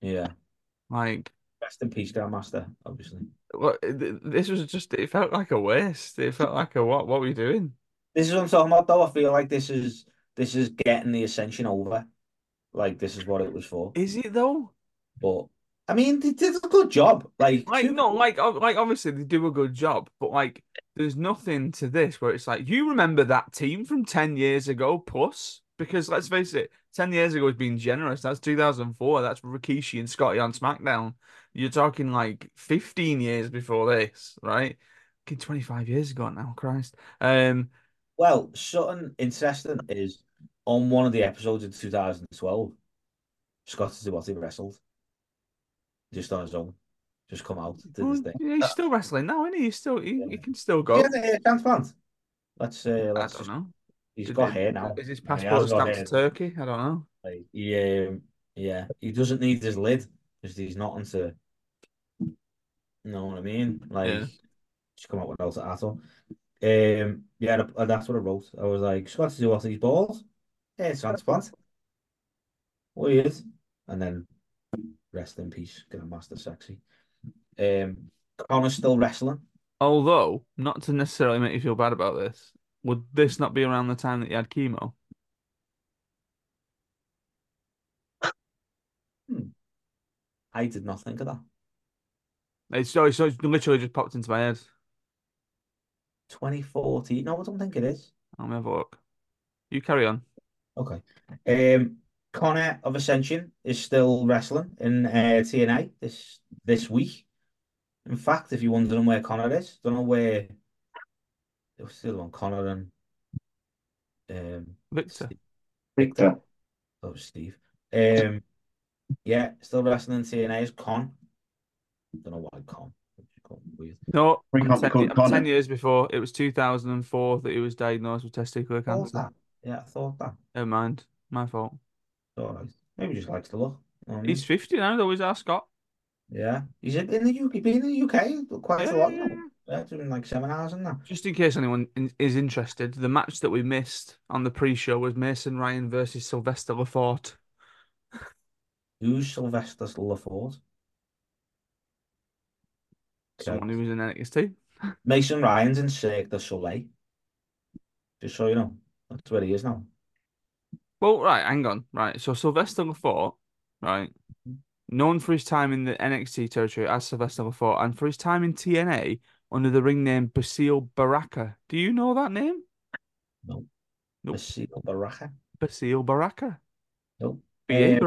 Yeah. like, Rest in peace, Grandmaster, obviously. what th- this was just it felt like a waste. It felt like a what? What were you doing? This is what I'm talking about, though. I feel like this is this is getting the Ascension over. Like this is what it was for. Is it though? But I mean, they did a good job. Like, Like, no, like, like obviously they do a good job, but like, there's nothing to this where it's like you remember that team from ten years ago plus. Because let's face it, ten years ago is been generous. That's 2004. That's Rikishi and Scotty on SmackDown. You're talking like 15 years before this, right? 25 years ago now. Christ. Um, Well, something interesting is on one of the episodes in 2012, Scotty 2 Hotty wrestled just on his own, just come out, did his well, thing. yeah, he's still wrestling now, isn't he? He's still he, he can still go. Yeah, the hair transplant. Let's uh, I let's don't just. know. He's Did got it- hair now. Is his passport has stamped to Turkey? I don't know. Like, he, um, yeah, he doesn't need his lid because he's not into. You know what I mean? Like, Yeah. just come out without it at all. Um, yeah, th- that's what I wrote. I was like, Scotty 2 Hotty's balls, hair transplant, weird, and then rest in peace, Grandmaster Sexay. Um, Connor's still wrestling. Although, not to necessarily make you feel bad about this, would this not be around the time that you had chemo? I did not think of that. It's, so it's it's literally just popped into my head. 2014. No, I don't think it is. I'll have a look. You carry on. Okay. Um, Connor of Ascension is still wrestling in uh, TNA this this week. In fact, if you're wondering where Connor is, don't know where. What's the other one? Connor and um, Victor. Steve. Victor. Oh, Steve. Um, yeah, still wrestling in TNA is Con. Don't know why Con. Weird. No, I'm 10, I'm 10 years before. It was 2004 that he was diagnosed with testicular Thought cancer. That. Yeah, I thought that. Never mind. My fault. All right. Maybe he just likes to look. You know what I mean? He's 50 now, though. He's our Scott. Yeah, he's in the UK. Been in the UK quite Yeah, a lot yeah, now. Yeah, doing like seminars and that. Just in case anyone in, is interested, the match that we missed on the pre-show was Mason Ryan versus Sylvester Lefort. Who's Sylvester Lefort? Someone who was in NXT. [LAUGHS] Mason Ryan's in Cirque du Soleil. Just so you know, that's where he is now. Well, right, hang on. Right. So Sylvester Lefort, right, known for his time in the NXT territory as Sylvester Lefort and for his time in TNA under the ring name Basile Baraka. Do you know that name? No. Nope. Basile Baraka. Basile Baraka. Nope. B.A.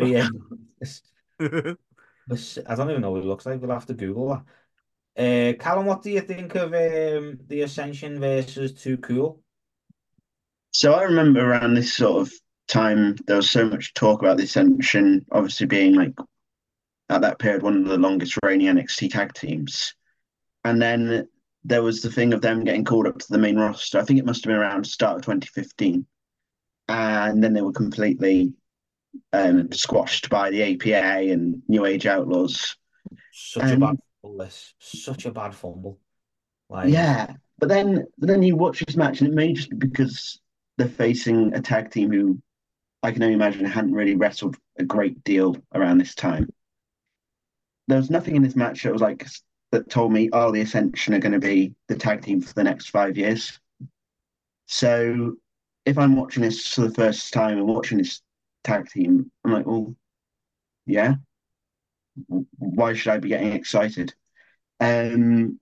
Um, yeah, it's- Bas- I don't even know what he looks like. We'll have to Google that. Uh, Callum, what do you think of um, the Ascension versus Too Cool? So I remember around this sort of time, there was so much talk about the Ascension, obviously being like at that period one of the longest reigning NXT tag teams. And then there was the thing of them getting called up to the main roster. I think it must have been around the start of 2015. And then they were completely um, squashed by the APA and New Age Outlaws. Such a Um, bad fumble, this. Such a bad fumble. Like, Yeah, but then but then you watch this match and it may just be because they're facing a tag team who I can only imagine hadn't really wrestled a great deal around this time. There was nothing in this match that was like that told me, oh, the Ascension are going to be the tag team for the next five years. So if I'm watching this for the first time and watching this tag team, I'm like, well, yeah. Why should I be getting excited? Um,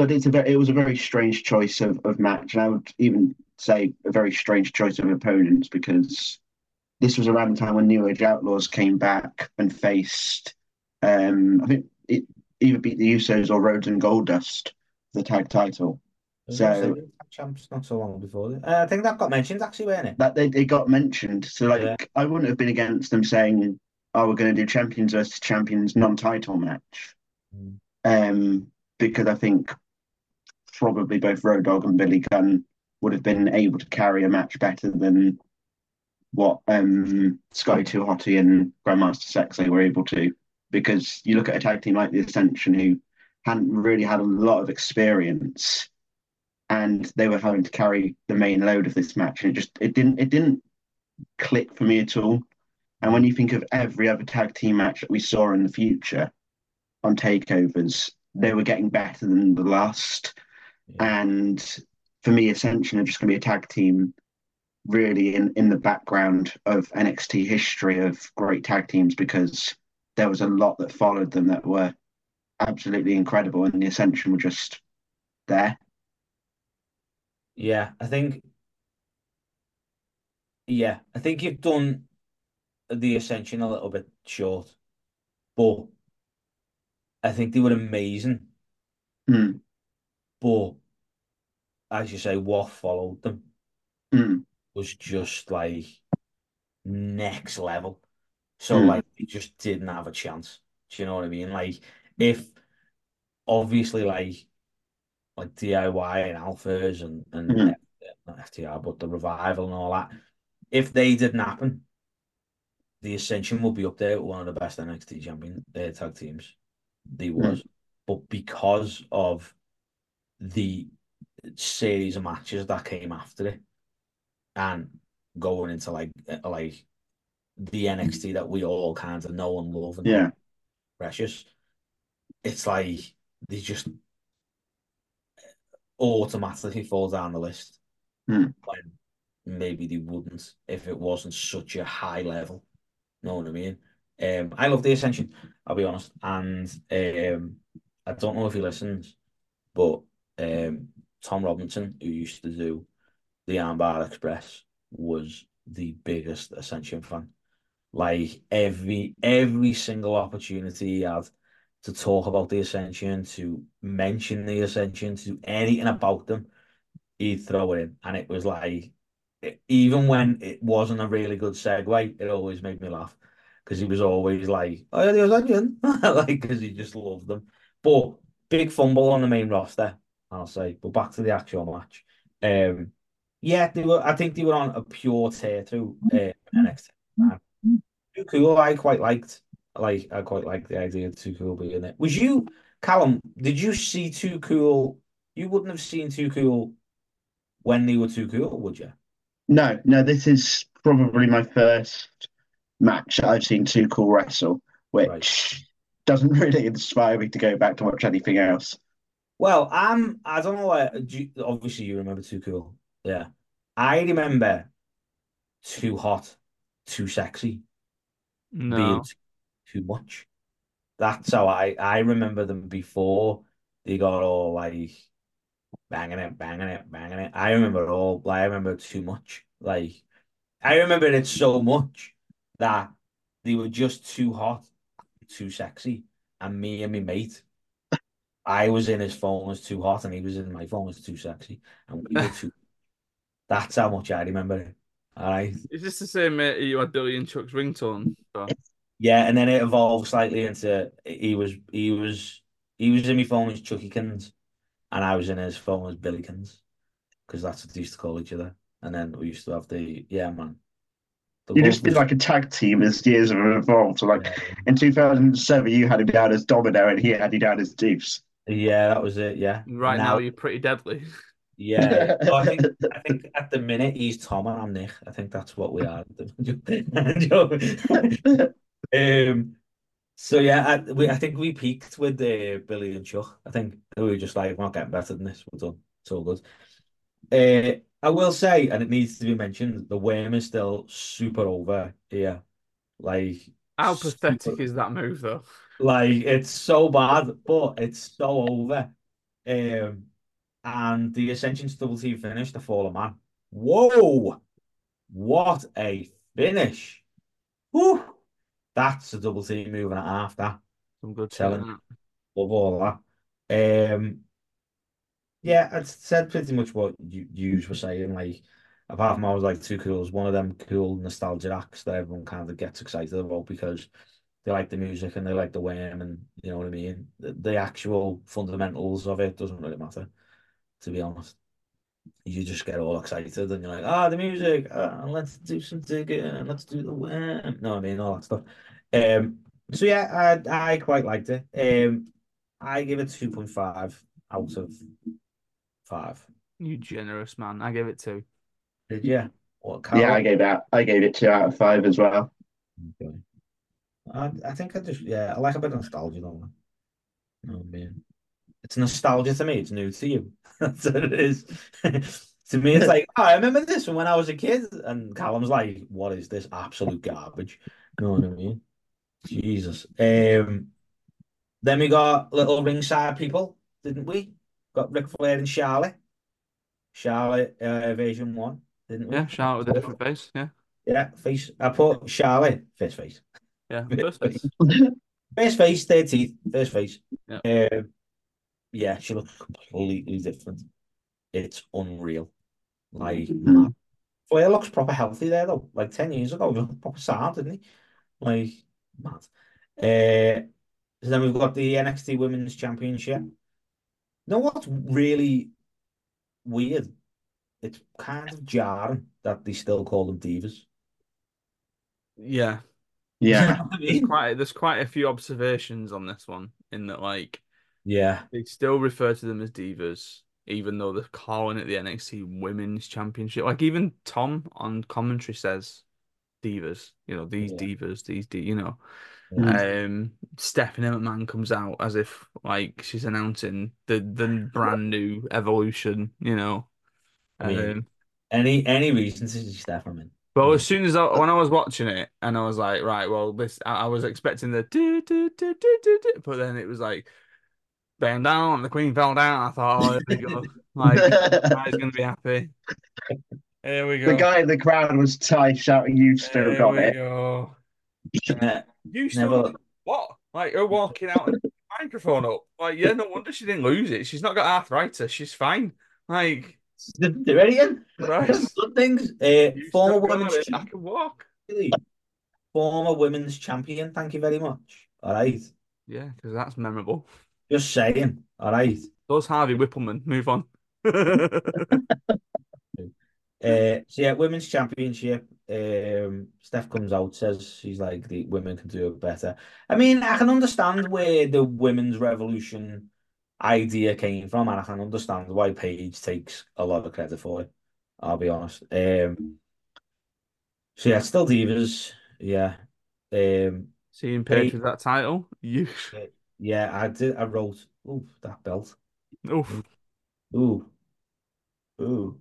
but it's a very, it was a very strange choice of, of match, and I would even say a very strange choice of opponents because this was around the time when New Age Outlaws came back and faced, um, I think it either beat the Usos or Rhodes and Goldust for the tag title. So- champs not so long before. Uh, I think that got mentioned actually, weren't it? That they, they got mentioned, so like Yeah. I wouldn't have been against them saying, "Oh, we're going to do champions versus champions non-title match," Mm. um, because I think probably both Road Dogg and Billy Gunn would have been able to carry a match better than what um, Too Hotty and Grandmaster Sexay were able to. Because you look at a tag team like the Ascension, who hadn't really had a lot of experience, and they were having to carry the main load of this match, and it just it didn't it didn't click for me at all. And when you think of every other tag team match that we saw in the future on takeovers, they were getting better than the last. Yeah. And for me, Ascension are just going to be a tag team really in, in the background of NXT history of great tag teams because there was a lot that followed them that were absolutely incredible, and the Ascension were just there. Yeah, I think. Yeah, I think you've done the Ascension a little bit short, but I think they were amazing. Hmm. But as you say, what followed them Hmm. was just like next level. So Mm. like they just didn't have a chance. Do you know what I mean? Like if obviously like like DIY and alphas and and not FTR, but the revival and all that, if they didn't happen, the Ascension will be up there with one of the best NXT champion uh, tag teams. They was, but because of the series of matches that came after it, and going into like uh, like the NXT that we all kind of know and love and Yeah. precious, it's like they just automatically fall down the list Hmm. when maybe they wouldn't if it wasn't such a high level. Know what I mean? Um, I love the Ascension, I'll be honest, and um, I don't know if he listens, but um, Tom Robinson, who used to do the Armbar Express, was the biggest Ascension fan. Like every every single opportunity he had to talk about the Ascension, to mention the Ascension, to do anything about them, he'd throw it in, and it was like even when it wasn't a really good segue, it always made me laugh because he was always like, "Oh, yeah, the Ascension," [LAUGHS] like because he just loved them. But big fumble on the main roster, I'll say. But back to the actual match. Um, yeah, they were. I think they were on a pure tear through uh, NXT. Too cool. I quite liked. Like I quite liked the idea of Too Cool being it. Was you, Callum? Did you see Too Cool? You wouldn't have seen Too Cool when they were Too Cool, would you? No, no, this is probably my first match that I've seen Too Cool wrestle, which Right. doesn't [LAUGHS] really inspire me to go back to watch anything else. Well, I'm. I don't know why. do you- obviously, you remember Too Cool. Yeah. I remember Too Hot, Too Sexy No. being too, too much. That's how I I remember them before they got all like banging it, banging it, banging it. I remember it all. Like, I remember too much. Like I remember it so much that they were just too hot, too sexy, and me and my mate. I was in his phone was too hot, and he was in my phone was too sexy, and we were [LAUGHS] too. That's how much I remember it. All right. Is this the same mate you had Billy and Chuck's ringtone? for? Yeah, and then it evolved slightly into he was he was he was in my phone as Chuckykins, and I was in his phone as Billykins, because that's what they used to call each other. And then we used to have the yeah man. The You just did was- like a tag team as years have evolved. So like yeah, in 2007, you had him down as Domino and he had you down as Deuce. Yeah, that was it. Yeah, Right And now, you're pretty deadly. [LAUGHS] yeah. So I think [LAUGHS] I think at the minute he's Tom and I'm Nick. I think that's what we are. [LAUGHS] um. So yeah, I, we I think we peaked with uh, Billy and Chuck. I think we were just like, we're not getting better than this. We're done. It's all good. Uh, I will say, and it needs to be mentioned, the worm is still super over here. Like, How super- pathetic is that move, though? Like it's so bad, but it's so over. Um, and the Ascension's double team finish, the Fall of Man. Whoa, what a finish! Whew. That's a double team move and a half. That Some good Telling love all that. Um, yeah, I said pretty much what you you were saying. Like, apart from I was like Too Cool, one of them cool nostalgia acts that everyone kind of gets excited about because they like the music and they like the worm and you know what I mean. The, the actual fundamentals of it doesn't really matter, to be honest. You just get all excited and you're like, ah, the music, ah, let's do some digging, let's do the worm. No, I mean all that stuff. Um, so yeah, I I quite liked it. Um, I give it two point five out of five. You generous man. I gave it two. Did you? What? Kind? Yeah, I Carl? gave that. I gave it two out of five as well. Okay. I, I think I just yeah, I like a bit of nostalgia though. Oh man. It's nostalgia to me, it's new to you. [LAUGHS] That's what it is. [LAUGHS] To me, it's like, [LAUGHS] oh, I remember this from when I was a kid. And Callum's like, what is this absolute garbage? You know what I mean? Jesus. Um, then we got little ringside people, didn't we? Got Ric Flair and Charlotte. Charlotte uh, version one, didn't we? Yeah, out with a different face. Yeah, Yeah, face. I put Charlotte, face face. Yeah. First face. [LAUGHS] First face, third teeth, first face. Yeah. Um, yeah, she looks completely different. It's unreal. Like. Flair looks proper healthy there though. Like 10 years ago, he looked proper sound, didn't he? Like, mad. Uh, so then we've got the NXT Women's Championship. You know what's really weird? It's kind of jarring that they still call them divas. Yeah, You know Yeah. [LAUGHS] what there's quite there's quite a few observations on this one in that like Yeah. they still refer to them as divas, even though they're calling it the NXT Women's Championship. Like even Tom on commentary says divas. You know these Yeah. divas, these d. You know, Mm. um, Stephanie McMahon comes out as if like she's announcing the the brand new evolution. You know, I mean, um, Any any reason to see Stefan? But as soon as I, when I was watching it, and I was like, right, well, this I, I was expecting the do do do do do do, but then it was like bang down, and the Queen fell down. I thought, oh, here we go. [LAUGHS] Like, guy's gonna be happy. Here we go. The guy in the crowd was Ty shouting, "You've still Here got we it." go. Yeah, You still never. what? Like her walking out with the microphone up. Like, yeah, no wonder she didn't lose it. She's not got arthritis. She's fine. Like, Do anything. right? [LAUGHS] Good things. Uh, former women's it. I can walk. champion. Former women's champion. Thank you very much. All right. Yeah, because that's memorable. Just saying. All right. Those Harvey Wippleman. Move on. [LAUGHS] Uh, so yeah, women's championship. Um, Steph comes out says she's like the women can do it better. I mean, I can understand where the women's revolution idea came from, and I can understand why Paige takes a lot of credit for it. I'll be honest. Um, so yeah, still divas. Yeah. Um, Seeing Paige Paige- with that title, you yeah, I did. I wrote, "Oh, that belt." Oof. Ooh, ooh.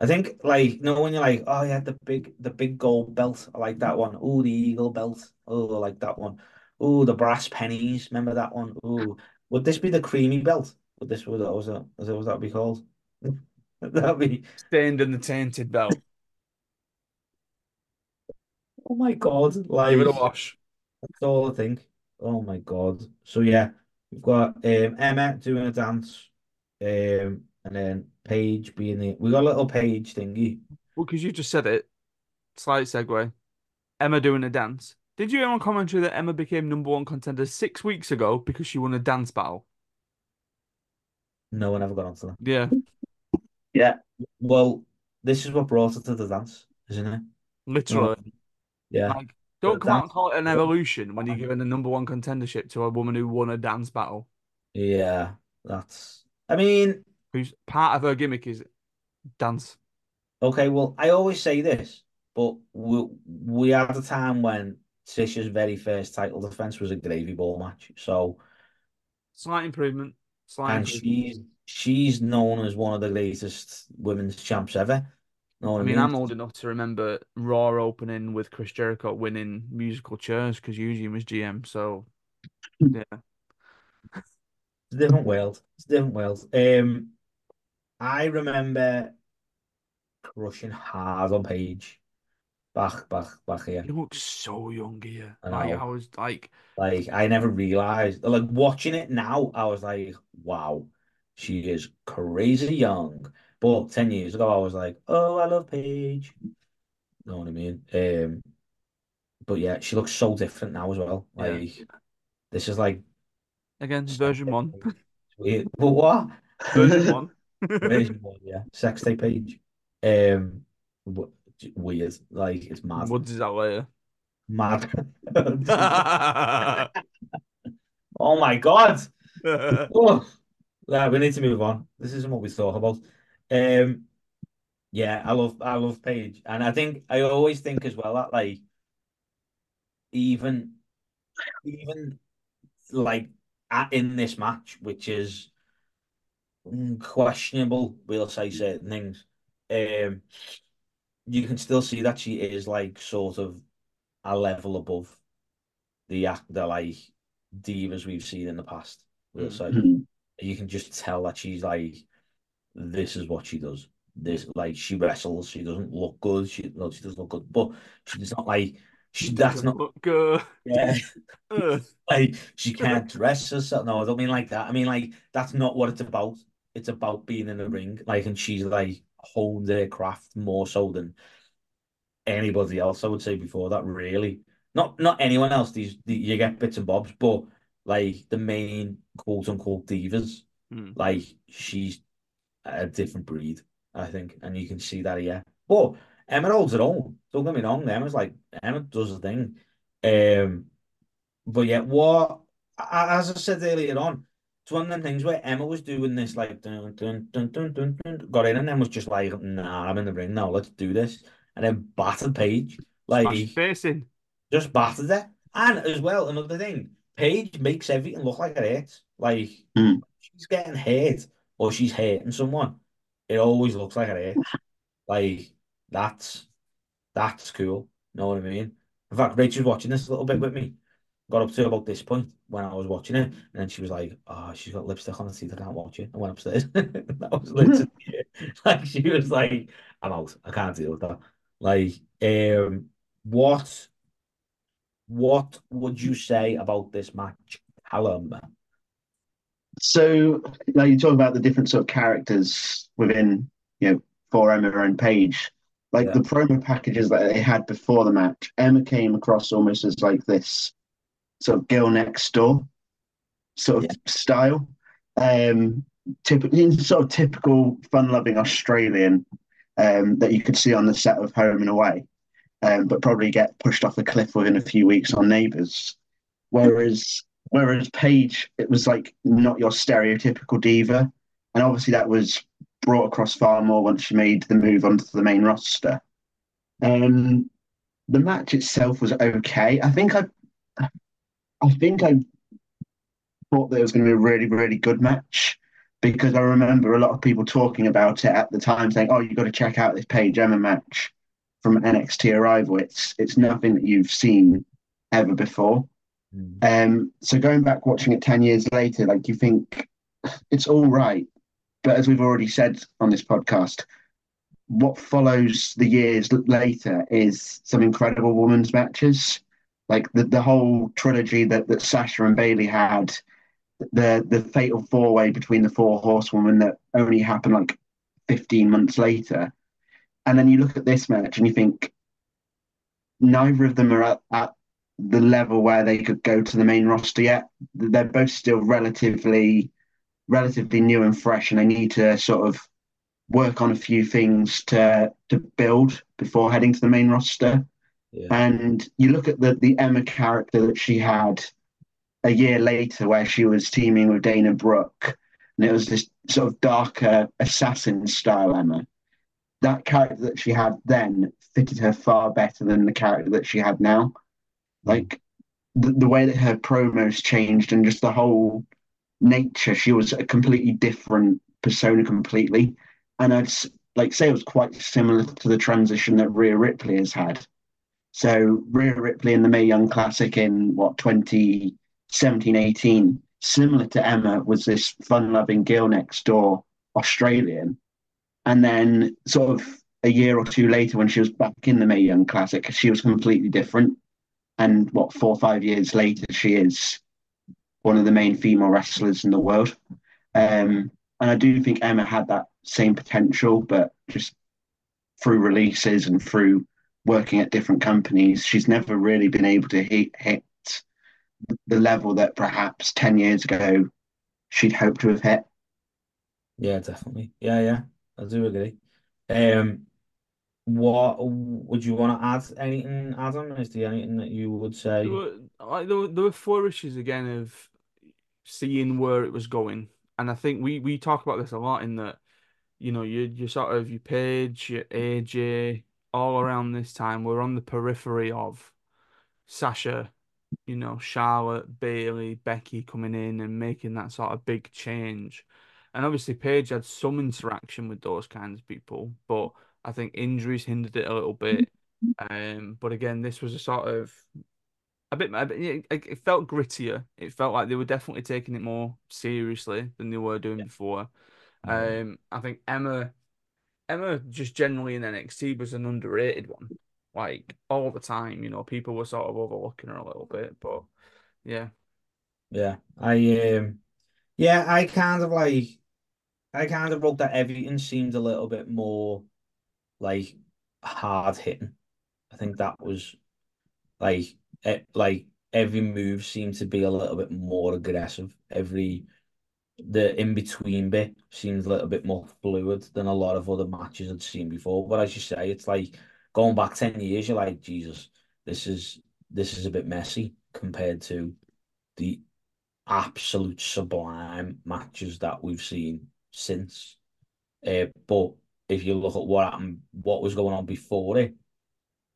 I think like you know when you're like, oh yeah, the big the big gold belt. I like that one. Ooh, the eagle belt. Oh, I like that one. Ooh, the brass pennies. Remember that one? Ooh, would this be the creamy belt? Would this would that was that was that was that be called? [LAUGHS] That'd be. Stained and the tainted belt. Oh my God! Give it a wash. that's all I think. Oh my God! So yeah, we've got um Emma doing a dance, um, and then Paige being the. We got a little Paige thingy. Well, because you just said it. Slight segue. Emma doing a dance. Did you hear on commentary that Emma became number one contender six weeks ago because she won a dance battle? No one ever got onto that. Yeah, Yeah. Well, this is what brought her to the dance, isn't it? literally. Yeah. Like, don't come out and call it an evolution when you're giving the number one contendership to a woman who won a dance battle. Yeah, that's. I mean, Who's part of her gimmick is dance. okay, well, I always say this, but we we had a time when Trisha's very first title defense was a gravy ball match. So, Slight improvement. Slight and improvement. she's she's known as one of the greatest women's champs ever. Know I I mean, mean? I'm old enough to remember Raw opening with Chris Jericho winning musical chairs because Eugene was GM. So, [LAUGHS] yeah. It's a different world. It's a different world. Um, I remember crushing hard on Paige back back back here. You look so young here. I Like. I was like, Like I never realized. Like watching it now, I was like, wow, she is crazy young. But 10 years ago, I was like, oh, I love Paige. Know what I mean? Um, but yeah, she looks so different now as well. Yeah. Like this is like again, version one. weird. But what? Version one. [LAUGHS] Version one, yeah. Sex tape Paige. Um, w- weird. Like it's mad. Woods is out later. Mad. Oh my God. [LAUGHS] Oh, yeah, we need to move on. This isn't what we thought about. Um, yeah, I love I love Paige, and I think I always think as well that like even even like at, in this match, which is questionable, we'll say certain things. Um, you can still see that she is like sort of a level above the act the like divas we've seen in the past. We'll Mm. say Mhm. you can just tell that she's like, this is what she does. This like she wrestles. She doesn't look good. She no, she doesn't look good, but she's not like she. That's Doesn't look good. yeah. [LAUGHS] [LAUGHS] Like she can't dress herself. No, I don't mean like that. I mean like that's not what it's about. It's about being in the ring. Like, and she's like honed their craft more so than anybody else. I would say before that. Really, not not anyone else. These the, you get bits and bobs, but like the main quote unquote divas, Hmm. like she's a different breed. I think, and you can see that here. But Emma holds it own. Don't get me wrong. Emma's like Emma does the thing. Um, but yeah, what as I said earlier on, it's one of them things where Emma was doing this like dun, dun, dun, dun, dun, dun, got in and then was just like, nah, I'm in the ring now, let's do this. And then battered Paige. Like facing. just battered her. And as well, another thing, Paige makes everything look like it hurts. Like Mm. she's getting hurt or she's hurting someone. It always looks like it hurts. Like that's that's cool. Know what I mean? In fact, Rachel's watching this a little bit with me. Got up to about this point when I was watching it, and then she was like, "Oh, she's got lipstick on her teeth. I can't watch it." I went upstairs. [LAUGHS] that was literally it. [LAUGHS] Like she was like, "I'm out. I can't deal with that." Like, um, what, what would you say about this match, Callum? So, now you talk about the different sort of characters within, you know, for Emma and Paige. Like Yeah. the promo packages that they had before the match, Emma came across almost as like this sort of girl next door sort of style. Um, typically sort of typical fun-loving Australian um, that you could see on the set of Home and Away, um, but probably get pushed off a cliff within a few weeks on Neighbours. Whereas whereas Paige, it was like not your stereotypical diva, and obviously that was brought across far more once she made the move onto the main roster. Um, the match itself was okay. I think I, I think I thought that it was going to be a really, really good match, because I remember a lot of people talking about it at the time, saying, "Oh, you've got to check out this Paige Emma match from NXT Arrival. It's it's nothing that you've seen ever before." Mm. Um, so going back watching it ten years later, like you think it's all right, but as we've already said on this podcast, what follows the years later is some incredible women's matches, like the the whole trilogy that that Sasha and Bayley had the the fatal four way between the four horsewomen that only happened like 15 months later. And then you look at this match and you think neither of them are at, at the level where they could go to the main roster yet. They're both still relatively relatively new and fresh, and they need to sort of work on a few things to to build before heading to the main roster. Yeah. And you look at the the Emma character that she had a year later, where she was teaming with Dana Brooke, and it was this sort of darker assassin style Emma. That character that she had then fitted her far better than the character that she had now. Mm. Like the, the way that her promos changed and just the whole nature, she was a completely different persona completely. And I'd like say it was quite similar to the transition that Rhea Ripley has had. So Rhea Ripley in the Mae Young Classic in what 2017, 18, similar to Emma, was this fun-loving girl next door Australian. And then sort of a year or two later when she was back in the Mae Young Classic, she was completely different. And what four or five years later, she is one of the main female wrestlers in the world. Um, and I do think Emma had that same potential, but just through releases and through working at different companies, she's never really been able to hit, hit the level that perhaps 10 years ago she'd hoped to have hit. Yeah, definitely. Yeah, yeah, I do agree. Um, what would you want to add? Anything, Adam? Is there anything that you would say? There were like there were, there were flourishes again of seeing where it was going, and I think we we talk about this a lot in that you know you you sort of your Paige, your AJ, all around this time we're on the periphery of Sasha, you know Charlotte, Bayley, Becky coming in and making that sort of big change, and obviously Paige had some interaction with those kinds of people, but I think injuries hindered it a little bit. Um, but again, this was a sort of a bit, a bit it, it felt grittier. It felt like they were definitely taking it more seriously than they were doing before. Um, I think Emma, Emma just generally in NXT was an underrated one. Like all the time, you know, people were sort of overlooking her a little bit, but yeah, Yeah, I um, yeah, I kind of like, I kind of wrote that everything seemed a little bit more like hard hitting. I think that was like it, like every move seemed to be a little bit more aggressive. Every the in between bit seems a little bit more fluid than a lot of other matches I'd seen before. But as you say, it's like going back 10 years, you're like, Jesus, this is this is a bit messy compared to the absolute sublime matches that we've seen since. Uh, but if you look at what happened, what was going on before it,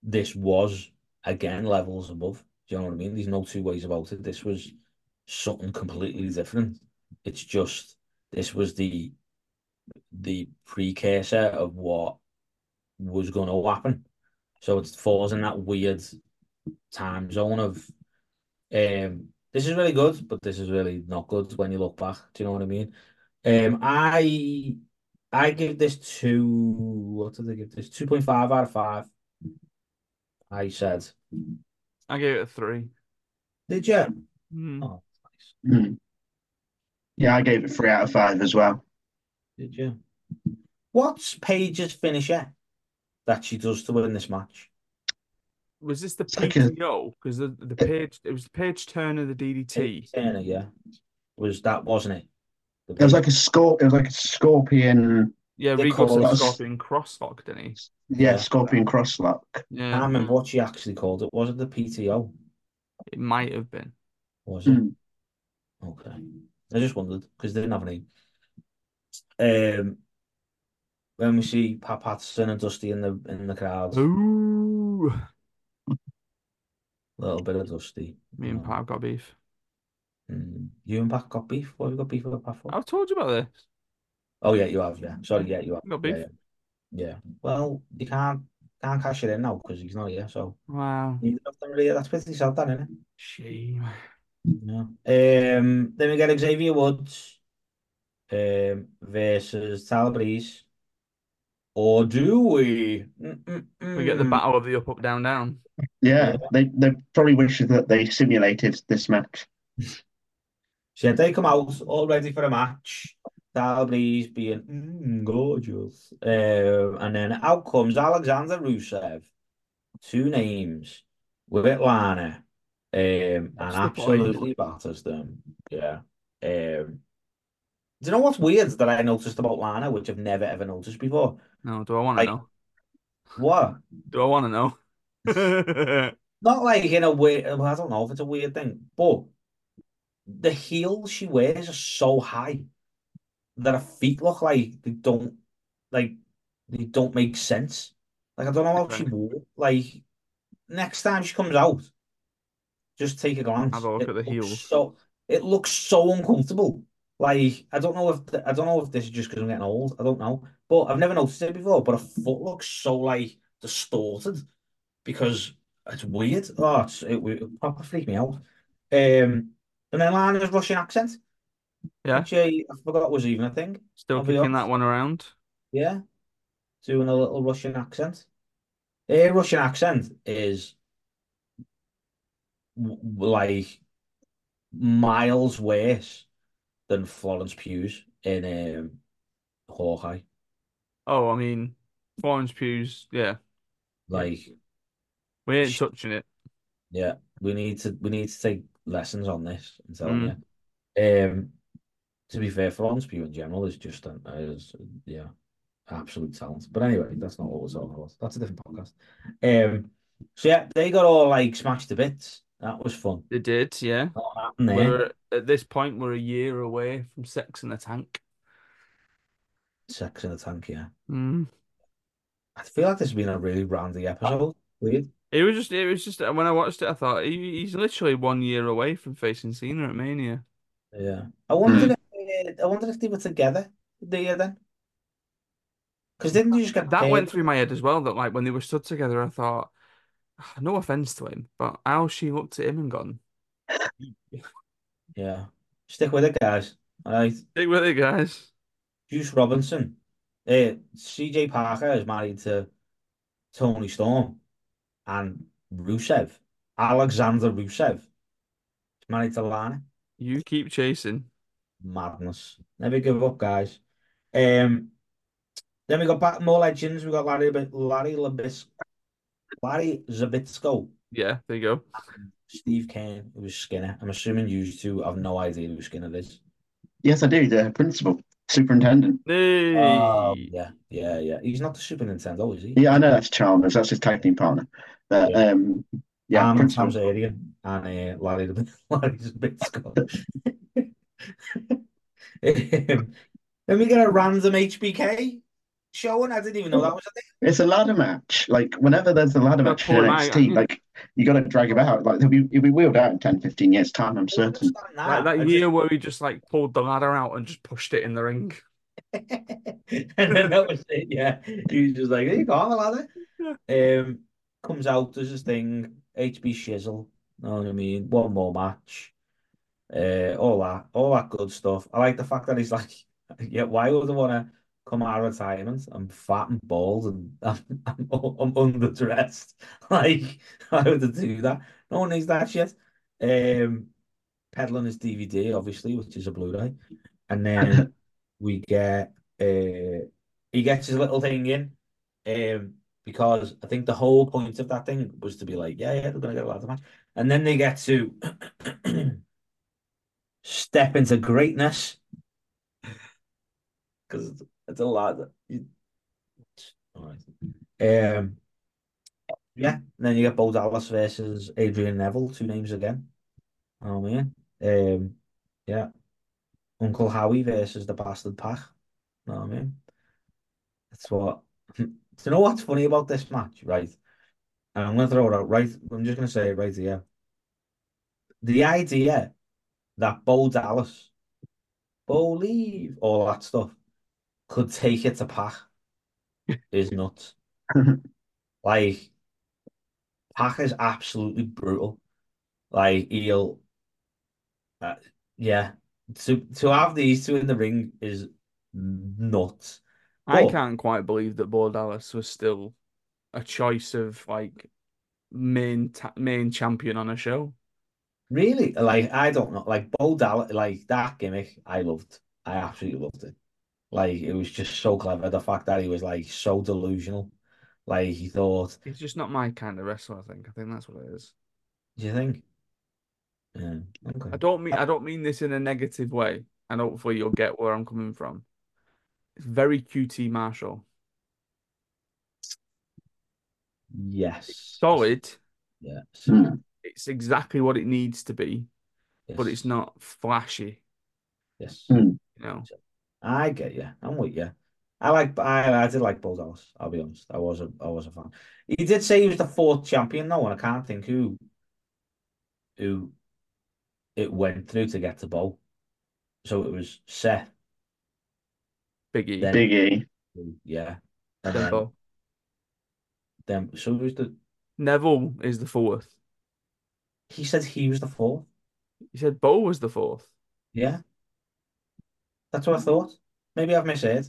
this was again levels above. Do you know what I mean? There's no two ways about it. This was something completely different. It's just this was the the precursor of what was going to happen. So it falls in that weird time zone of um this is really good, but this is really not good when you look back. Do you know what I mean? Um I I give this two what did I give this? 2.5 out of 5. I said. I gave it a three. Did you? Hmm. Oh, nice. Hmm. Yeah, I gave it three out of five as well. Did you? What's Paige's finisher that she does to win this match? Was this the It's like a- PTO? Because the the page it was the page turn of the DDT. Turner, yeah. Was that wasn't it? The It was like a scorp. It was like a scorpion. Yeah, They Regal said it- Scorpion crosslock, didn't he? Yeah, Yeah. scorpion crosslock. I Yeah, can't remember what she actually called it. Was it the PTO? it might have been. Was it? Hmm. Okay. I just wondered because they didn't have any. Um, when we see Pat Patterson and Dusty in the in the crowd, a Ooh, [LAUGHS] little bit of Dusty. me and. Pat got beef. Mm. You and Pat got beef? What have you got beef with Pat for? I've told you about this. Oh yeah, you have. Yeah, sorry. Yeah, you have. Got beef. yeah. yeah. Well, you can't can't cash it in now because he's not here. So Wow. them really. That's pretty sad, that, isn't it? Shame. Yeah. Um. Then we get Xavier Woods, um, versus Tyler Breeze. Or do we? We get the battle of the up, up, down, down. Yeah, Yeah. they they probably wish that they simulated this match. [LAUGHS] So they come out all ready for a match. Tyler Breeze being mm, gorgeous. Um, and then out comes Alexander Rusev. Two names with Lana. Um, and absolutely batters them. Yeah. Um, do you know what's weird that I noticed about Lana, which I've never ever noticed before? No, do I want to Like- know? What? [LAUGHS] Do I want to know? [LAUGHS] Not like in a weird, well, I don't know if it's a weird thing, but the heels she wears are so high that her feet look like they don't like they don't make sense. Like I don't know how she wore. Like next time she comes out, just take a glance. Have a look It at the heels. So it looks so uncomfortable. Like I don't know if I don't know if this is just because I'm getting old. I don't know, but I've never noticed it before. But a foot looks so like distorted because it's weird. Oh, it's, it, it proper freaked me out. Um, and then Lana's Russian accent, Yeah. which I, I forgot was even a thing. Still I'll be kicking that one around. Yeah, doing a little Russian accent. A Russian accent is like miles worse than Florence Pugh's in um, Hawkeye. Oh, I mean, Florence Pugh's, yeah. Like, We ain't Sh- touching it. yeah, we need to we need to take lessons on this. I'm telling Mm. you. Um, to be fair, Florence Pugh in general is just an is yeah, absolute talent. But anyway, that's not what we're talking about. That's a different podcast. Um, so yeah, they got all like smashed to bits. That was fun. They did, yeah. We're at this point, we're a year away from Sex in the Tank. Sex in the tank, yeah. Mm. I feel like this has been a really roundy episode. Weird. It was just, it was just when I watched it, I thought he, he's literally one year away from facing Cena at Mania. Yeah. I wondered if I wondered if they were together the year then. Because didn't you just get That paid? went through my head as well. That like when they were stood together, I thought, [SIGHS] no offense to him, but how she looked at him and gone, Yeah. Stick with it, guys. All right. "Stick with it, guys." Juice Robinson. Uh, CJ Parker is married to Toni Storm and Rusev. Alexander Rusev is married to Lana. You keep chasing. Madness. Never give up, guys. Um, then we got back more legends. We got Larry Larry Labis, Larry Zbyszko, Yeah, there you go. Steve Keirn, who was Skinner. I'm assuming you two have no idea who Skinner is. Yes, I do. The principal, superintendent. Hey. Oh, yeah, yeah, yeah. He's not the Super Nintendo, is he? Yeah, I know that's Chalmers. That's his tag team partner. But Yeah. um, yeah, I'm principal. Tamsarian and uh, Larry the Larry's a bit Scottish. um, then we get a random HBK showing. I didn't even know that was a thing. It's a ladder match. Like whenever there's a ladder match in poor NXT, yeah. like you got to drag him out. Like he'll be he'll be wheeled out in 10, 15 years time. I'm I certain. understand Like that I year where he just like pulled the ladder out and just pushed it in the ring. and [LAUGHS] then that was it. Yeah, he was just like, "There you go, on the ladder." Um, comes out as his thing. HB Shizzle. Know what I mean? One more match. Uh, all that, all that good stuff. I like the fact that he's like, [LAUGHS] yeah, why would I want to come out of retirement? I'm fat and bald and [LAUGHS] I'm, I'm, I'm underdressed. [LAUGHS] Like, would I do that? No one needs that shit. Um, peddling his DVD, obviously, which is a Blu-ray, and then [LAUGHS] we get uh, he gets his little thing in, um, because I think the whole point of that thing was to be like, yeah, yeah, they're gonna get a lot of match, and then they get to [CLEARS THROAT] step into greatness because it's, a lot. You... Um, yeah, and then you get Bo Dallas versus Adrian Neville, two names again. Oh man, um, yeah, Uncle Howdy versus the Bastard PAC. I mean? That's what. [LAUGHS] You know what's funny about this match, right? And I'm gonna throw it out right. I'm just gonna say it right here. The idea that Bo Dallas, Bo leave, all that stuff, could take it to Pac [LAUGHS] is nuts. Like Pac is absolutely brutal. Like he'll, uh, yeah. To to have these two in the ring is nuts. I But can't quite believe that Bo Dallas was still a choice of like main ta main champion on a show. really, like I don't know, like Bo Dallas, like that gimmick, I loved. I absolutely loved it. Like it was just so clever. The fact that he was like so delusional. Like he thought, He's just not my kind of wrestler, I think. I think that's what it is. do you think? Yeah, okay. I don't mean I don't mean this in a negative way, and hopefully you'll get where I'm coming from. It's very QT Marshall. Yes. Solid. Yes. It's exactly what it needs to be, but it's not flashy, Yes. You know. I get you. I'm with you. I like. I, I did like Bo Dallas. I'll be honest. I was a. I was a fan. He did say he was the fourth champion though, and I can't think who. Who. It went through to get to Bo. So it was Seth. Big E. Then Big E. yeah, and then, Simple. then so who's the? Neville is the fourth. He said he was the fourth. He said Bo was the fourth. Yeah, that's what I thought. Maybe I've misheard.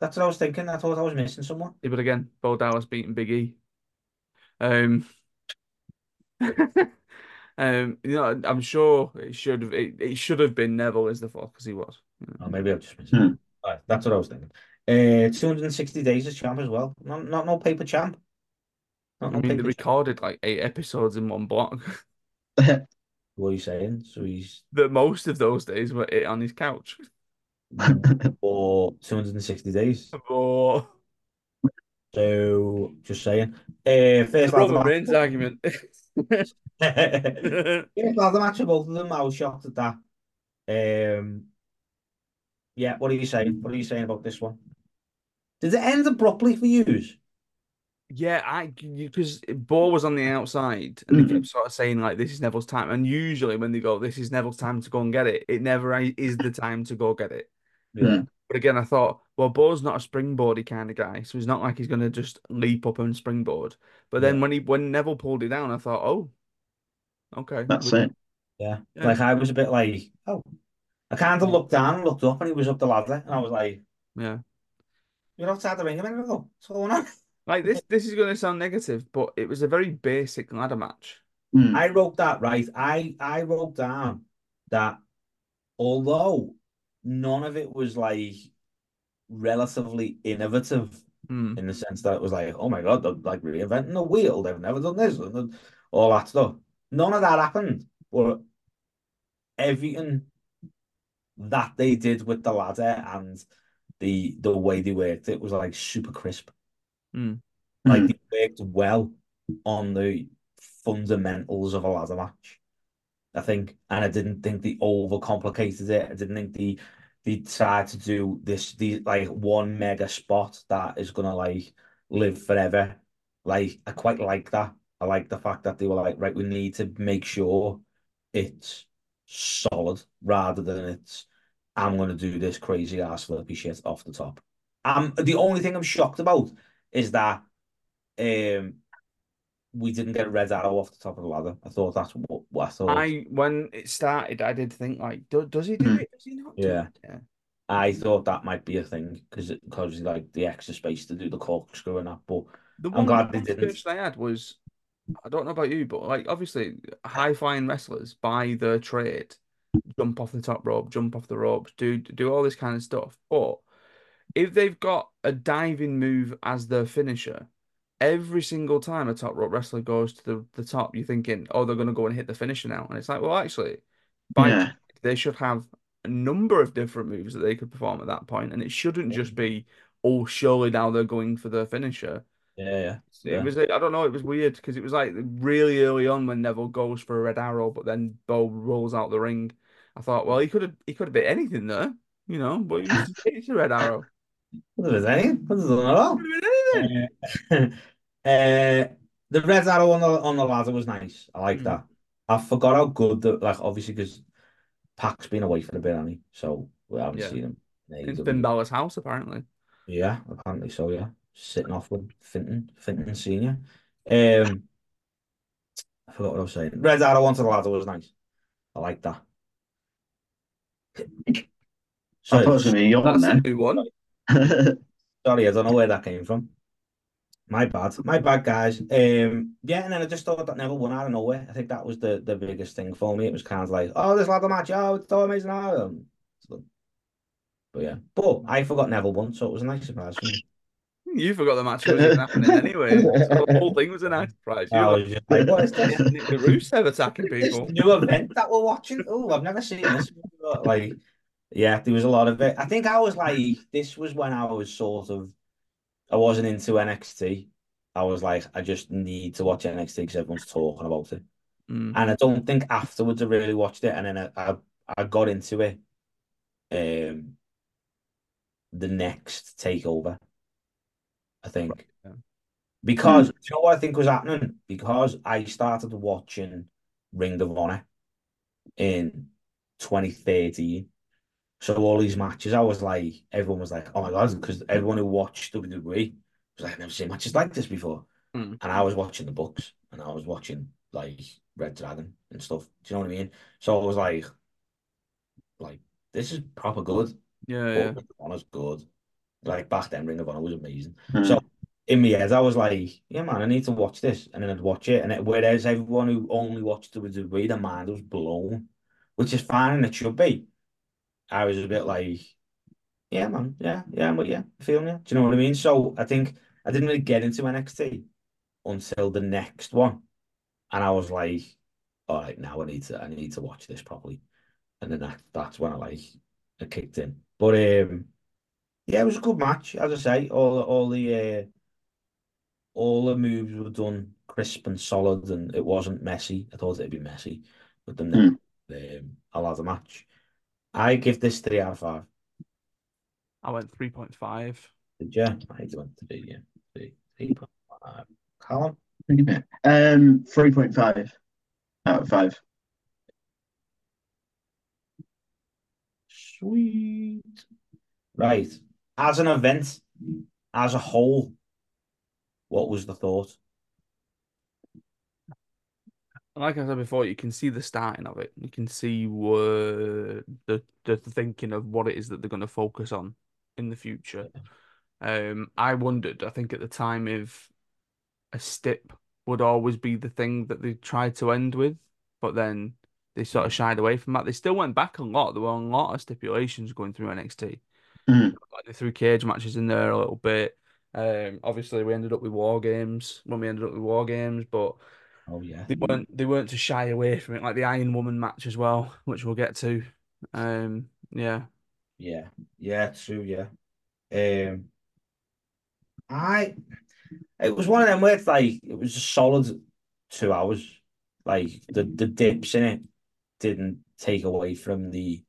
That's what I was thinking. I thought I was missing someone. Yeah, but again, Bo Dallas beating Big E. Um, [LAUGHS] um, you know, I'm sure it should have it, it should have been Neville as the fourth because he was. Oh, maybe I've just missed. Hmm. Right, that's what I was thinking. Uh, 260 days as champ as well. Not not no paper champ. Not I no mean, they paper champ. recorded like eight episodes in one block. [LAUGHS] [LAUGHS] What are you saying? So he's that most of those days were it on his couch. [LAUGHS] for 260 days. Oh, So just saying. Uh, first ladder Roman match. Reigns argument. [LAUGHS] [LAUGHS] first ladder match of both of them. I was shocked at that. Um, yeah. What are you saying? What are you saying about this one? Did it end abruptly for you? Yeah, I because Bo was on the outside and they Mhm. kept sort of saying like this is Neville's time. And usually when they go, this is Neville's time to go and get it, it never is the time to go get it. Yeah. But again, I thought, well, Bo's not a springboardy kind of guy, so he's not like he's gonna just leap up and springboard. But then Yeah. when he when Neville pulled it down, I thought, oh, okay, That's we- it. Yeah. Yeah. Like I was a bit like, oh. I kind of looked down looked up and he was up the ladder and I was like, yeah. you're outside the ring a minute ago. What's going on? [LAUGHS] Like this, this is gonna sound negative, but it was a very basic ladder match. Hmm. I wrote that right. I I wrote down that although none of it was like relatively innovative Hmm. in the sense that it was like, oh my God, they're like reinventing the wheel. They've never done this and all that stuff. None of that happened. But everything that they did with the ladder and the the way they worked it was like super crisp. Hmm. Like Hmm. they worked well on the fundamentals of a ladder match. I think, and I didn't think they overcomplicated it. I didn't think they they tried to do this the like one mega spot that is gonna like live forever. Like I quite like that. I like the fact that they were like, right, we need to make sure it's solid rather than it's I'm gonna do this crazy ass flippy shit off the top. Um, the only thing I'm shocked about is that um we didn't get a red arrow off the top of the ladder. I thought that's what, what I thought. I when it started, I did think like, do, does he do Hmm. it? Does he not? do Yeah. it? yeah. I thought that might be a thing because it because like the extra space to do the corkscrew and that. But The I'm one glad they didn't. I had was, I don't know about you, but like obviously high flying wrestlers by their trade jump off the top rope, jump off the ropes, do do all this kind of stuff. But if they've got a diving move as their finisher, every single time a top rope wrestler goes to the, the top, you're thinking, oh, they're going to go and hit the finisher now. And it's like, well, actually, by Yeah. they should have a number of different moves that they could perform at that point, and it shouldn't just be, oh, surely now they're going for the finisher. Yeah, yeah, It was, I don't know, it was weird because it was like really early on when Neville goes for a red arrow, but then Bo rolls out the ring. I thought, well, he could have he could have bit anything there, you know, but he was, [LAUGHS] it's a red arrow. What is anything? What is it at all? Could have been anything. Uh, uh, the red arrow on the on the ladder was nice. I like Mm. that. I forgot how good that like obviously because Pac's been away for a bit, hasn't he? So we haven't Yeah. seen him. in It's AEW. been Bella's house apparently. Yeah, apparently so, yeah. Sitting off with Finton, Finton Senior. Um, I forgot what I was saying. Red Arrow Wanted a Ladder was nice. I like that. I Sorry, thought it was going to be your That's one a new one. sorry, I don't know where that came from. My bad. My bad, guys. Um, yeah, and then I just thought that Neville won out of nowhere. I think that was the, the biggest thing for me. It was kind of like, oh, this ladder match, oh, it's so amazing. Oh. So, but yeah, but I forgot Neville won, so it was a nice surprise for me. [LAUGHS] You forgot the match was even happening anyway. So the whole thing was a nice surprise. You were was just like, what is this? the Rusev attacking [LAUGHS] This people. new event that we're watching. Oh, I've never seen this. before. Like, yeah, there was a lot of it. I think I was like, this was when I was sort of, I wasn't into NXT. I was like, I just need to watch NXT because everyone's talking about it. Mm. And I don't think afterwards I really watched it. And then I, I, I got into it um the next takeover, I think. Yeah. Because do you know what I think was happening? Because I started watching Ring of Honor in 2013. So all these matches, I was like, everyone was like, oh my God, because everyone who watched WWE was like, I've never seen matches like this before. Mm. And I was watching the books and I was watching like Red Dragon and stuff. Do you know what I mean? So I was like, like, this is proper good. Yeah, But yeah. Ring of Honor's good. Like back then, Ring of Honor was amazing. Hmm. So in my head, I was like, yeah, man, I need to watch this. And then I'd watch it. And it, whereas everyone who only watched it with the way their mind was blown, which is fine and it should be. I was a bit like, yeah, man, yeah, yeah, but yeah, I feel you. Do you know what I mean? So I think I didn't really get into NXT until the next one. And I was like, all right, now I need to I need to watch this properly. And then that that's when I like I kicked in. But um yeah, it was a good match, as I say. All all the uh, all the moves were done crisp and solid, and it wasn't messy. I thought it'd be messy, but then um, I'll have a match. I give this three out of five. I went 3.5. Did you? I went to be yeah, three, three point five. Callum, Pretty bit. Um, 3.5 out of 5. sweet. Right, as an event, as a whole, what was the thought? Like I said before, you can see the starting of it. You can see where the the thinking of what it is that they're going to focus on in the future. Um, I wondered. I think at the time if a stip would always be the thing that they tried to end with, but then they sort of shied away from that. They still went back a lot. There were a lot of stipulations going through NXT. Mm. Like they threw cage matches in there a little bit. Um, obviously we ended up with war games when we ended up with war games, but Oh yeah, they weren't they weren't to shy away from it, like the Iron Woman match as well, which we'll get to. Um, yeah, yeah, yeah, true, yeah. Um, I it was one of them where it's like it was a solid two hours. Like the the dips in it didn't take away from the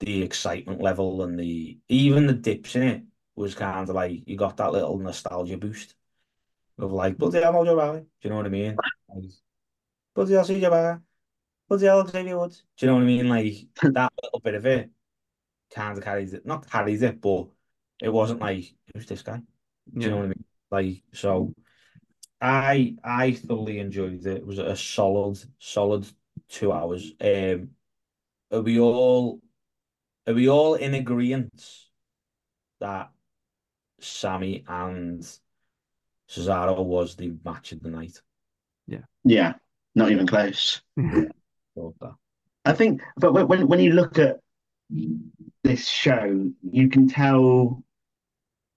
the excitement level and the even the dips in it was kind of like you got that little nostalgia boost of like bloody hell Mojo Rawley. Do you know what I mean? Like, bloody hell CJ Barr, bloody hell Xavier Woods. Do you know what I mean? Like [LAUGHS] that little bit of it kind of carries it, not carries it, but it wasn't like who's this guy? Do you know what I mean? Like so, I I thoroughly enjoyed it. It was a solid, solid two hours. Um, are we all are we all in agreement that Sami and Cesaro was the match of the night? Yeah, Yeah. not even close. [LAUGHS] Thought. I think, but when when when you look at this show, you can tell,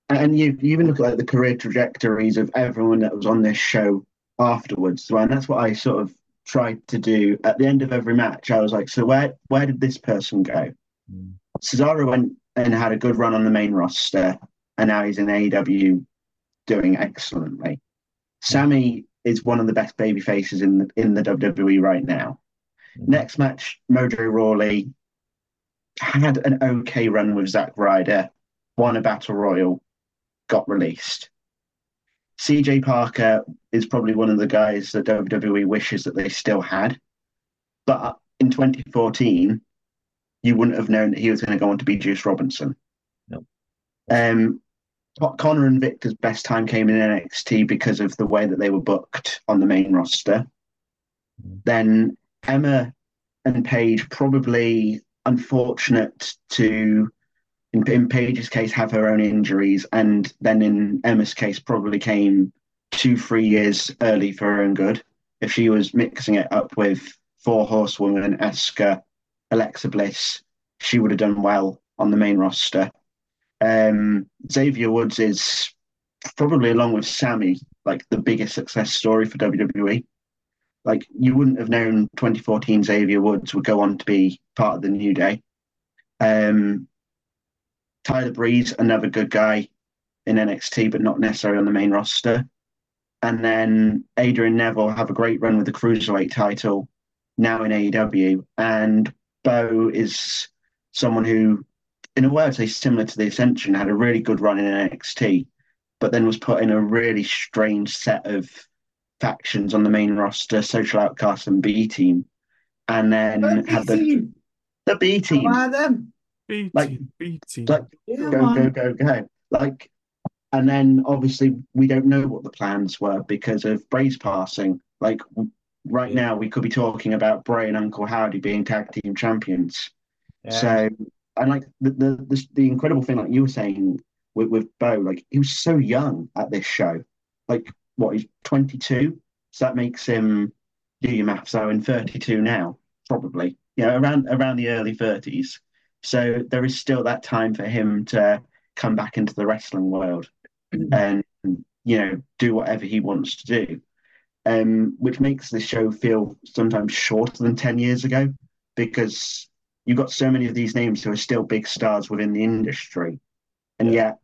and you, you even look at like the career trajectories of everyone that was on this show afterwards. So, and that's what I sort of tried to do at the end of every match. I was like, so where where did this person go? Mm. Cesaro went and had a good run on the main roster, and now he's in AEW doing excellently. Sami is one of the best baby faces in the, in the WWE right now. Next match, Mojo Rawley had an okay run with Zack Ryder, won a battle royal, got released. CJ Parker is probably one of the guys that WWE wishes that they still had. But in 2014, you wouldn't have known that he was going to go on to be Juice Robinson. Um, Konnor and Viktor's best time came in NXT because of the way that they were booked on the main roster. Mm. Then Emma and Paige probably unfortunate to in, in Paige's case have her own injuries and then in Emma's case probably came two three years early for her own good if she was mixing it up with four Horsewoman, Asuka Alexa Bliss she would have done well on the main roster um, Xavier Woods is probably along with Sami like the biggest success story for WWE like you wouldn't have known 2014 Xavier Woods would go on to be part of the New Day. Um, Tyler Breeze, another good guy in NXT, but not necessarily on the main roster. And then Adrian Neville have a great run with the cruiserweight title, now in AEW. And Bo is someone who, in a way, I'd say similar to the Ascension, had a really good run in NXT, but then was put in a really strange set of factions on the main roster, Social Outcast and B Team, and then oh, The had the the B-team. the B Team. Come on, them. BT, Like- Yeah, go go go go like, and then obviously we don't know what the plans were because of Bray's passing. Like right Yeah. now, we could be talking about Bray and Uncle Howdy being tag team champions. Yeah. So, and like the, the the the incredible thing, like you were saying with with Bo, like he was so young at this show. Like what he's 22, so that makes him do your maths. So in 32 now, probably, you know, around around the early 30s. So there is still that time for him to come back into the wrestling world and you know do whatever he wants to do. Um, which makes the show feel sometimes shorter than 10 years ago because you've got so many of these names who are still big stars within the industry. And Yeah. yet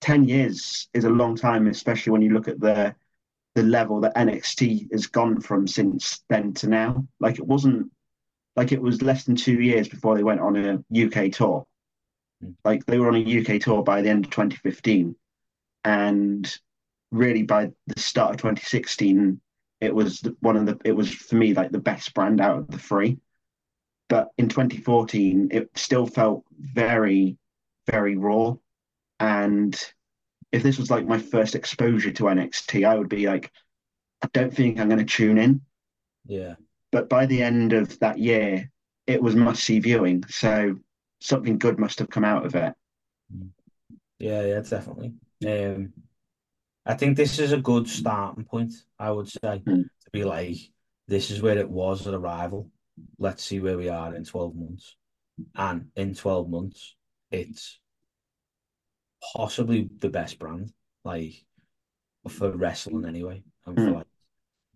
10 years is a long time, especially when you look at the the level that NXT has gone from since then to now. Like it wasn't like it was less than two years before they went on a UK tour. Mm. Like they were on a UK tour by the end of 2015. And really by the start of 2016, it was one of the it was for me like the best brand out of the three. But in 2014, it still felt very, very raw. And if this was like my first exposure to NXT, I would be like, I don't think I'm going to tune in. Yeah. But by the end of that year, it was must see viewing. So something good must have come out of it. Yeah, yeah, definitely. Um, I think this is a good starting point, I would say, Mm. to be like, this is where it was at Arrival. Let's see where we are in 12 months. And in 12 months, it's possibly the best brand, like for wrestling anyway, and for Mm. like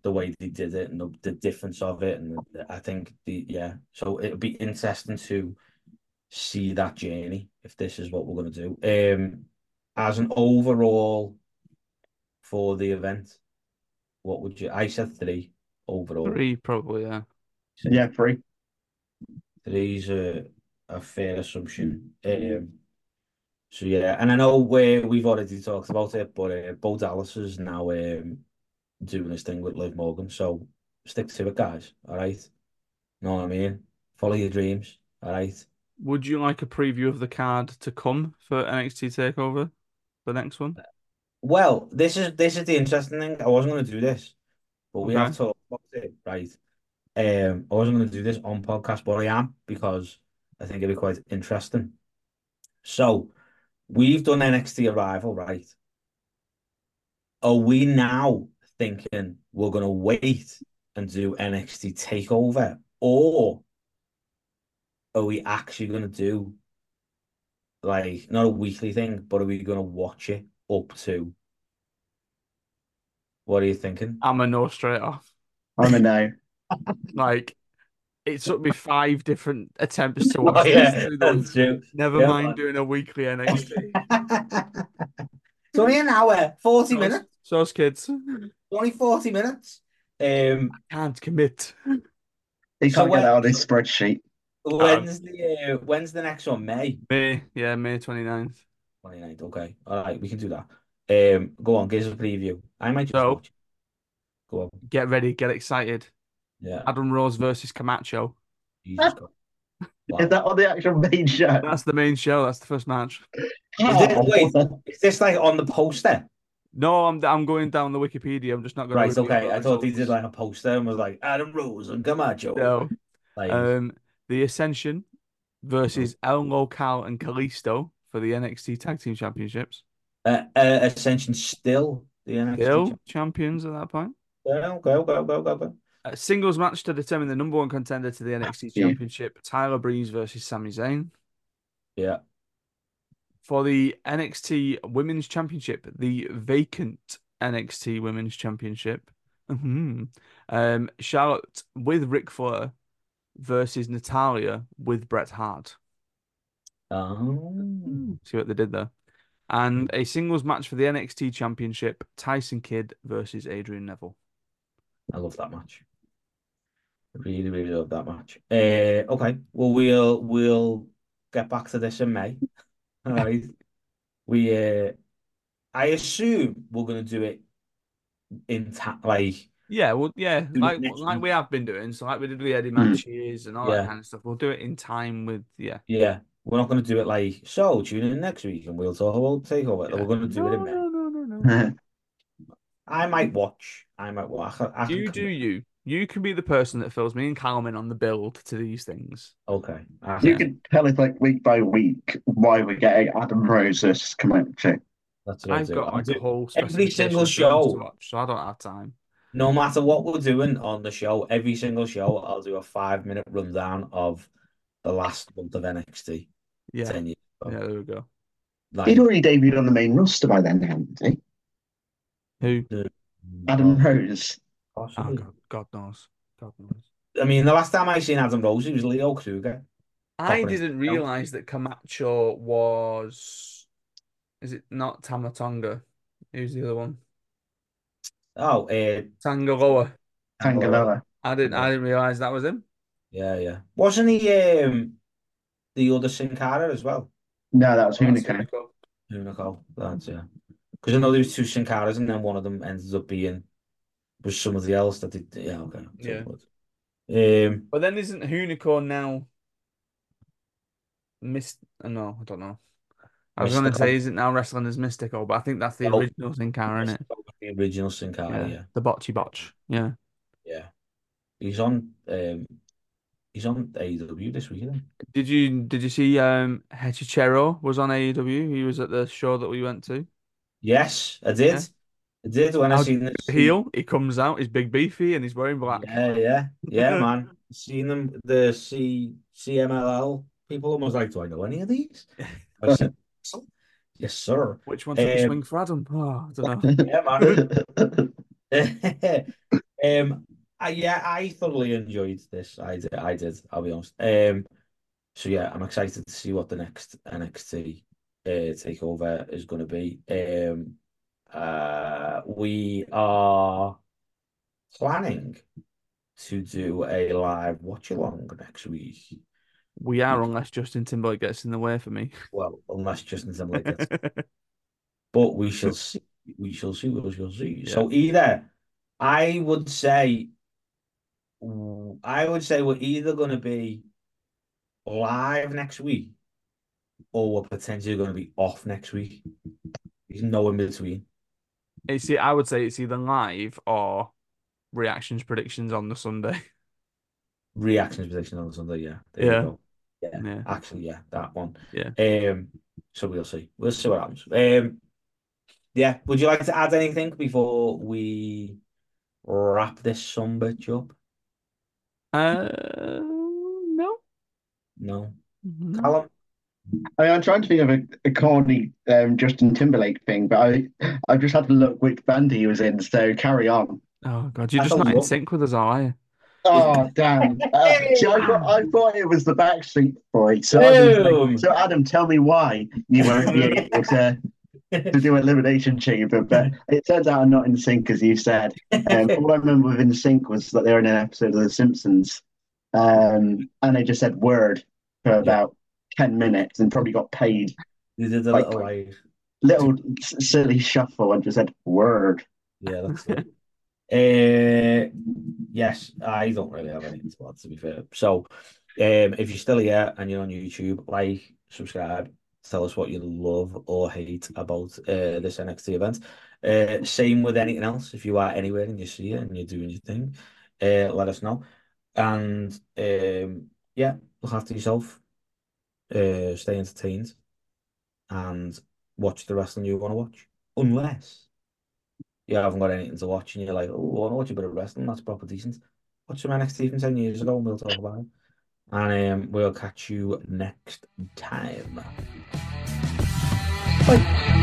the way they did it and the, the difference of it. And the, I think the, yeah, so it'll be interesting to see that journey if this is what we're going to do. Um, as an overall for the event, what would you? I said three overall. Three, probably, yeah. So Yeah, free. three's a, a fair assumption. Um, so yeah, and I know we we've already talked about it, but uh, Bo Dallas is now um, doing his thing with Liv Morgan, so stick to it, guys. All right, know what I mean? Follow your dreams. All right. Would you like a preview of the card to come for NXT Takeover? The next one? Well, this is this is the interesting thing. I wasn't going to do this, but we have Okay. talked about it, right? Um, I wasn't going to do this on podcast, but I am because I think it'd be quite interesting. So, we've done NXT Arrival, right? Are we now thinking we're going to wait and do NXT Takeover, or are we actually going to do like not a weekly thing, but are we going to watch it up to? What are you thinking? I'm a no straight off. I'm a no. Like, it took me five different attempts to [LAUGHS] Oh, watch yeah, this. that's true. Never Yeah, mind man. doing a weekly NXT. It's only an hour, 40 So's- minutes, So's kids. only 40 minutes. Um, Can't commit. He So can't when- get that on his spreadsheet. when's the uh, when's the next one? May May, yeah, May 29th. 29th. Okay, all right, we can do that. Um, go on, give us a preview. I might just So- watch. Go on. Get ready, get excited. Yeah, Adam Rose versus Camacho. Jesus God. Wow. Is that on the actual main show? That's the main show. That's the first match. Is it- wait, is this like on the poster? No, I'm I'm going down the Wikipedia. I'm just not going Right, to. okay. I thought he did like a poster and was like Adam Rose and Camacho. No. Like, Um, the Ascension versus. El Local and Kalisto for the NXT Tag Team Championships. uh, uh, Ascension still the NXT. Still champions at that point. Go, go, go, go, go, go. A singles match to determine the number one contender to the NXT Yeah. Championship: Tyler Breeze versus Sami Zayn. Yeah. For the NXT Women's Championship, the vacant NXT Women's Championship, mhm, um, Charlotte with Ric Flair versus Natalya with Bret Hart. Um, See what they did there. And a singles match for the NXT Championship, Tyson Kidd versus Adrian Neville. I love that match. Really, really love that match. Uh, okay. Well, we'll we'll get back to this in May. All [LAUGHS] right. We uh, I assume we're gonna do it in ta like Yeah, well, yeah, like like week. we have been doing. So like we did with the Eddie Hmm. matches and all that Yeah. kind of stuff. We'll do it in time with yeah. yeah. We're not gonna do it like so. Tune in next week and we'll talk about takeover. yeah. We're gonna do no, it in May. no, no, no, no. [LAUGHS] I might watch. I might watch. I, I You do you. You can be the person that fills me and Callum in on the build to these things. Okay. I You can. tell us like week by week why we're getting Adam Rose versus Camacho. That's what I'll I've do. got I'll like do- a whole every single of films to show. watch, so I don't have time. No matter what we're doing on the show, every single show, I'll do a five minute rundown of the last month of NXT. Yeah, 10 years ago. yeah, there we go. Like, He'd already debuted on the main roster by then, hadn't he? Who? Adam Rose. Oh. God, God knows. God knows. I mean, the last time I seen Adam Rose, he was Leo Kruger. I Proper didn't realize that Camacho was. Is it not Tama Tonga? Who's the other one? Oh, uh, Tangaloa. Tangaloa. I didn't. I didn't realize that was him. Yeah, yeah. Wasn't he um, the other Sin Cara as well? No, that was Oh, that's Hunico. Hunico. Hunico. That's yeah. Because I know there was two Sin Caras and then one of them ended up being was somebody else that did. Yeah, okay. Yeah. Um, But then isn't Hunico now? Mist? uh, No, I don't know. I was going to say, is it now wrestling as Mystico? But I think that's the Oh. original Sin Cara, isn't it? the original Sin Cara, yeah. The Botchy Botch. Yeah. Yeah. He's on um he's on AEW this week. Did you did you see um Hechicero was on AEW? He was at the show that we went to. Yes, I did. Yeah. I did when I How seen this. Heel, he comes out, he's big beefy and he's wearing black. Yeah, yeah, yeah, [LAUGHS] man. Seen them, the C CMLL people almost like, do I know any of these? [LAUGHS] I said, yes, sir. Which one should we Um, swing for Adam? Oh, I don't know. [LAUGHS] Yeah, man. um, I, yeah, I thoroughly enjoyed this. I did. I did. I'll be honest. Um, so yeah, I'm excited to see what the next NXT uh, takeover is going to be. Um, uh, we are planning to do a live watch along next week. We are, unless Justin Timberlake gets in the way for me. Well, unless Justin Timberlake gets [LAUGHS] but we shall see. We shall see. We shall see. Yeah. So either I would say, I would say we're either going to be live next week, or we're potentially going to be off next week. There's no in between. It's I would say it's either live or reactions predictions on the Sunday. [LAUGHS] Reactions predictions on the Sunday. Yeah. There Yeah. Yeah. Yeah. Actually, yeah, that one. Yeah. Um. So we'll see. We'll see what happens. Um. Yeah. Would you like to add anything before we wrap this bitch up? Uh, no. No. No. Callum? I mean, I'm trying to think of a, a corny um, Justin Timberlake thing, but I I just had to look which band he was in. So carry on. Oh God, you're I just thought not in sync with us, are you? Oh damn! [LAUGHS] Uh, see, I thought I thought it was the Backstreet Boys. So, I was Boom. like, so Adam, tell me why you won't be able to to do Elimination Chamber, but it turns out I'm not in sync as you said. Um, all I remember with NSYNC was that they were in an episode of The Simpsons, um, and they just said word for about ten minutes and probably got paid You did a Like- little like little silly shuffle and just said word. yeah, that's it. Uh, yes, I don't really have anything to add to be fair. So Um, if you're still here and you're on YouTube, like, subscribe, tell us what you love or hate about uh, this NXT event. Uh, same with anything else. If you are anywhere and you see it and you're doing your thing, uh, let us know. And um, yeah, look after yourself. Uh, stay entertained and watch the wrestling you want to watch. Unless you haven't got anything to watch and you're like, oh, I want to watch a bit of wrestling, that's proper decent. Watch some NXT from 10 years ago and we'll talk about it. And um, we'll catch you next time. Bye.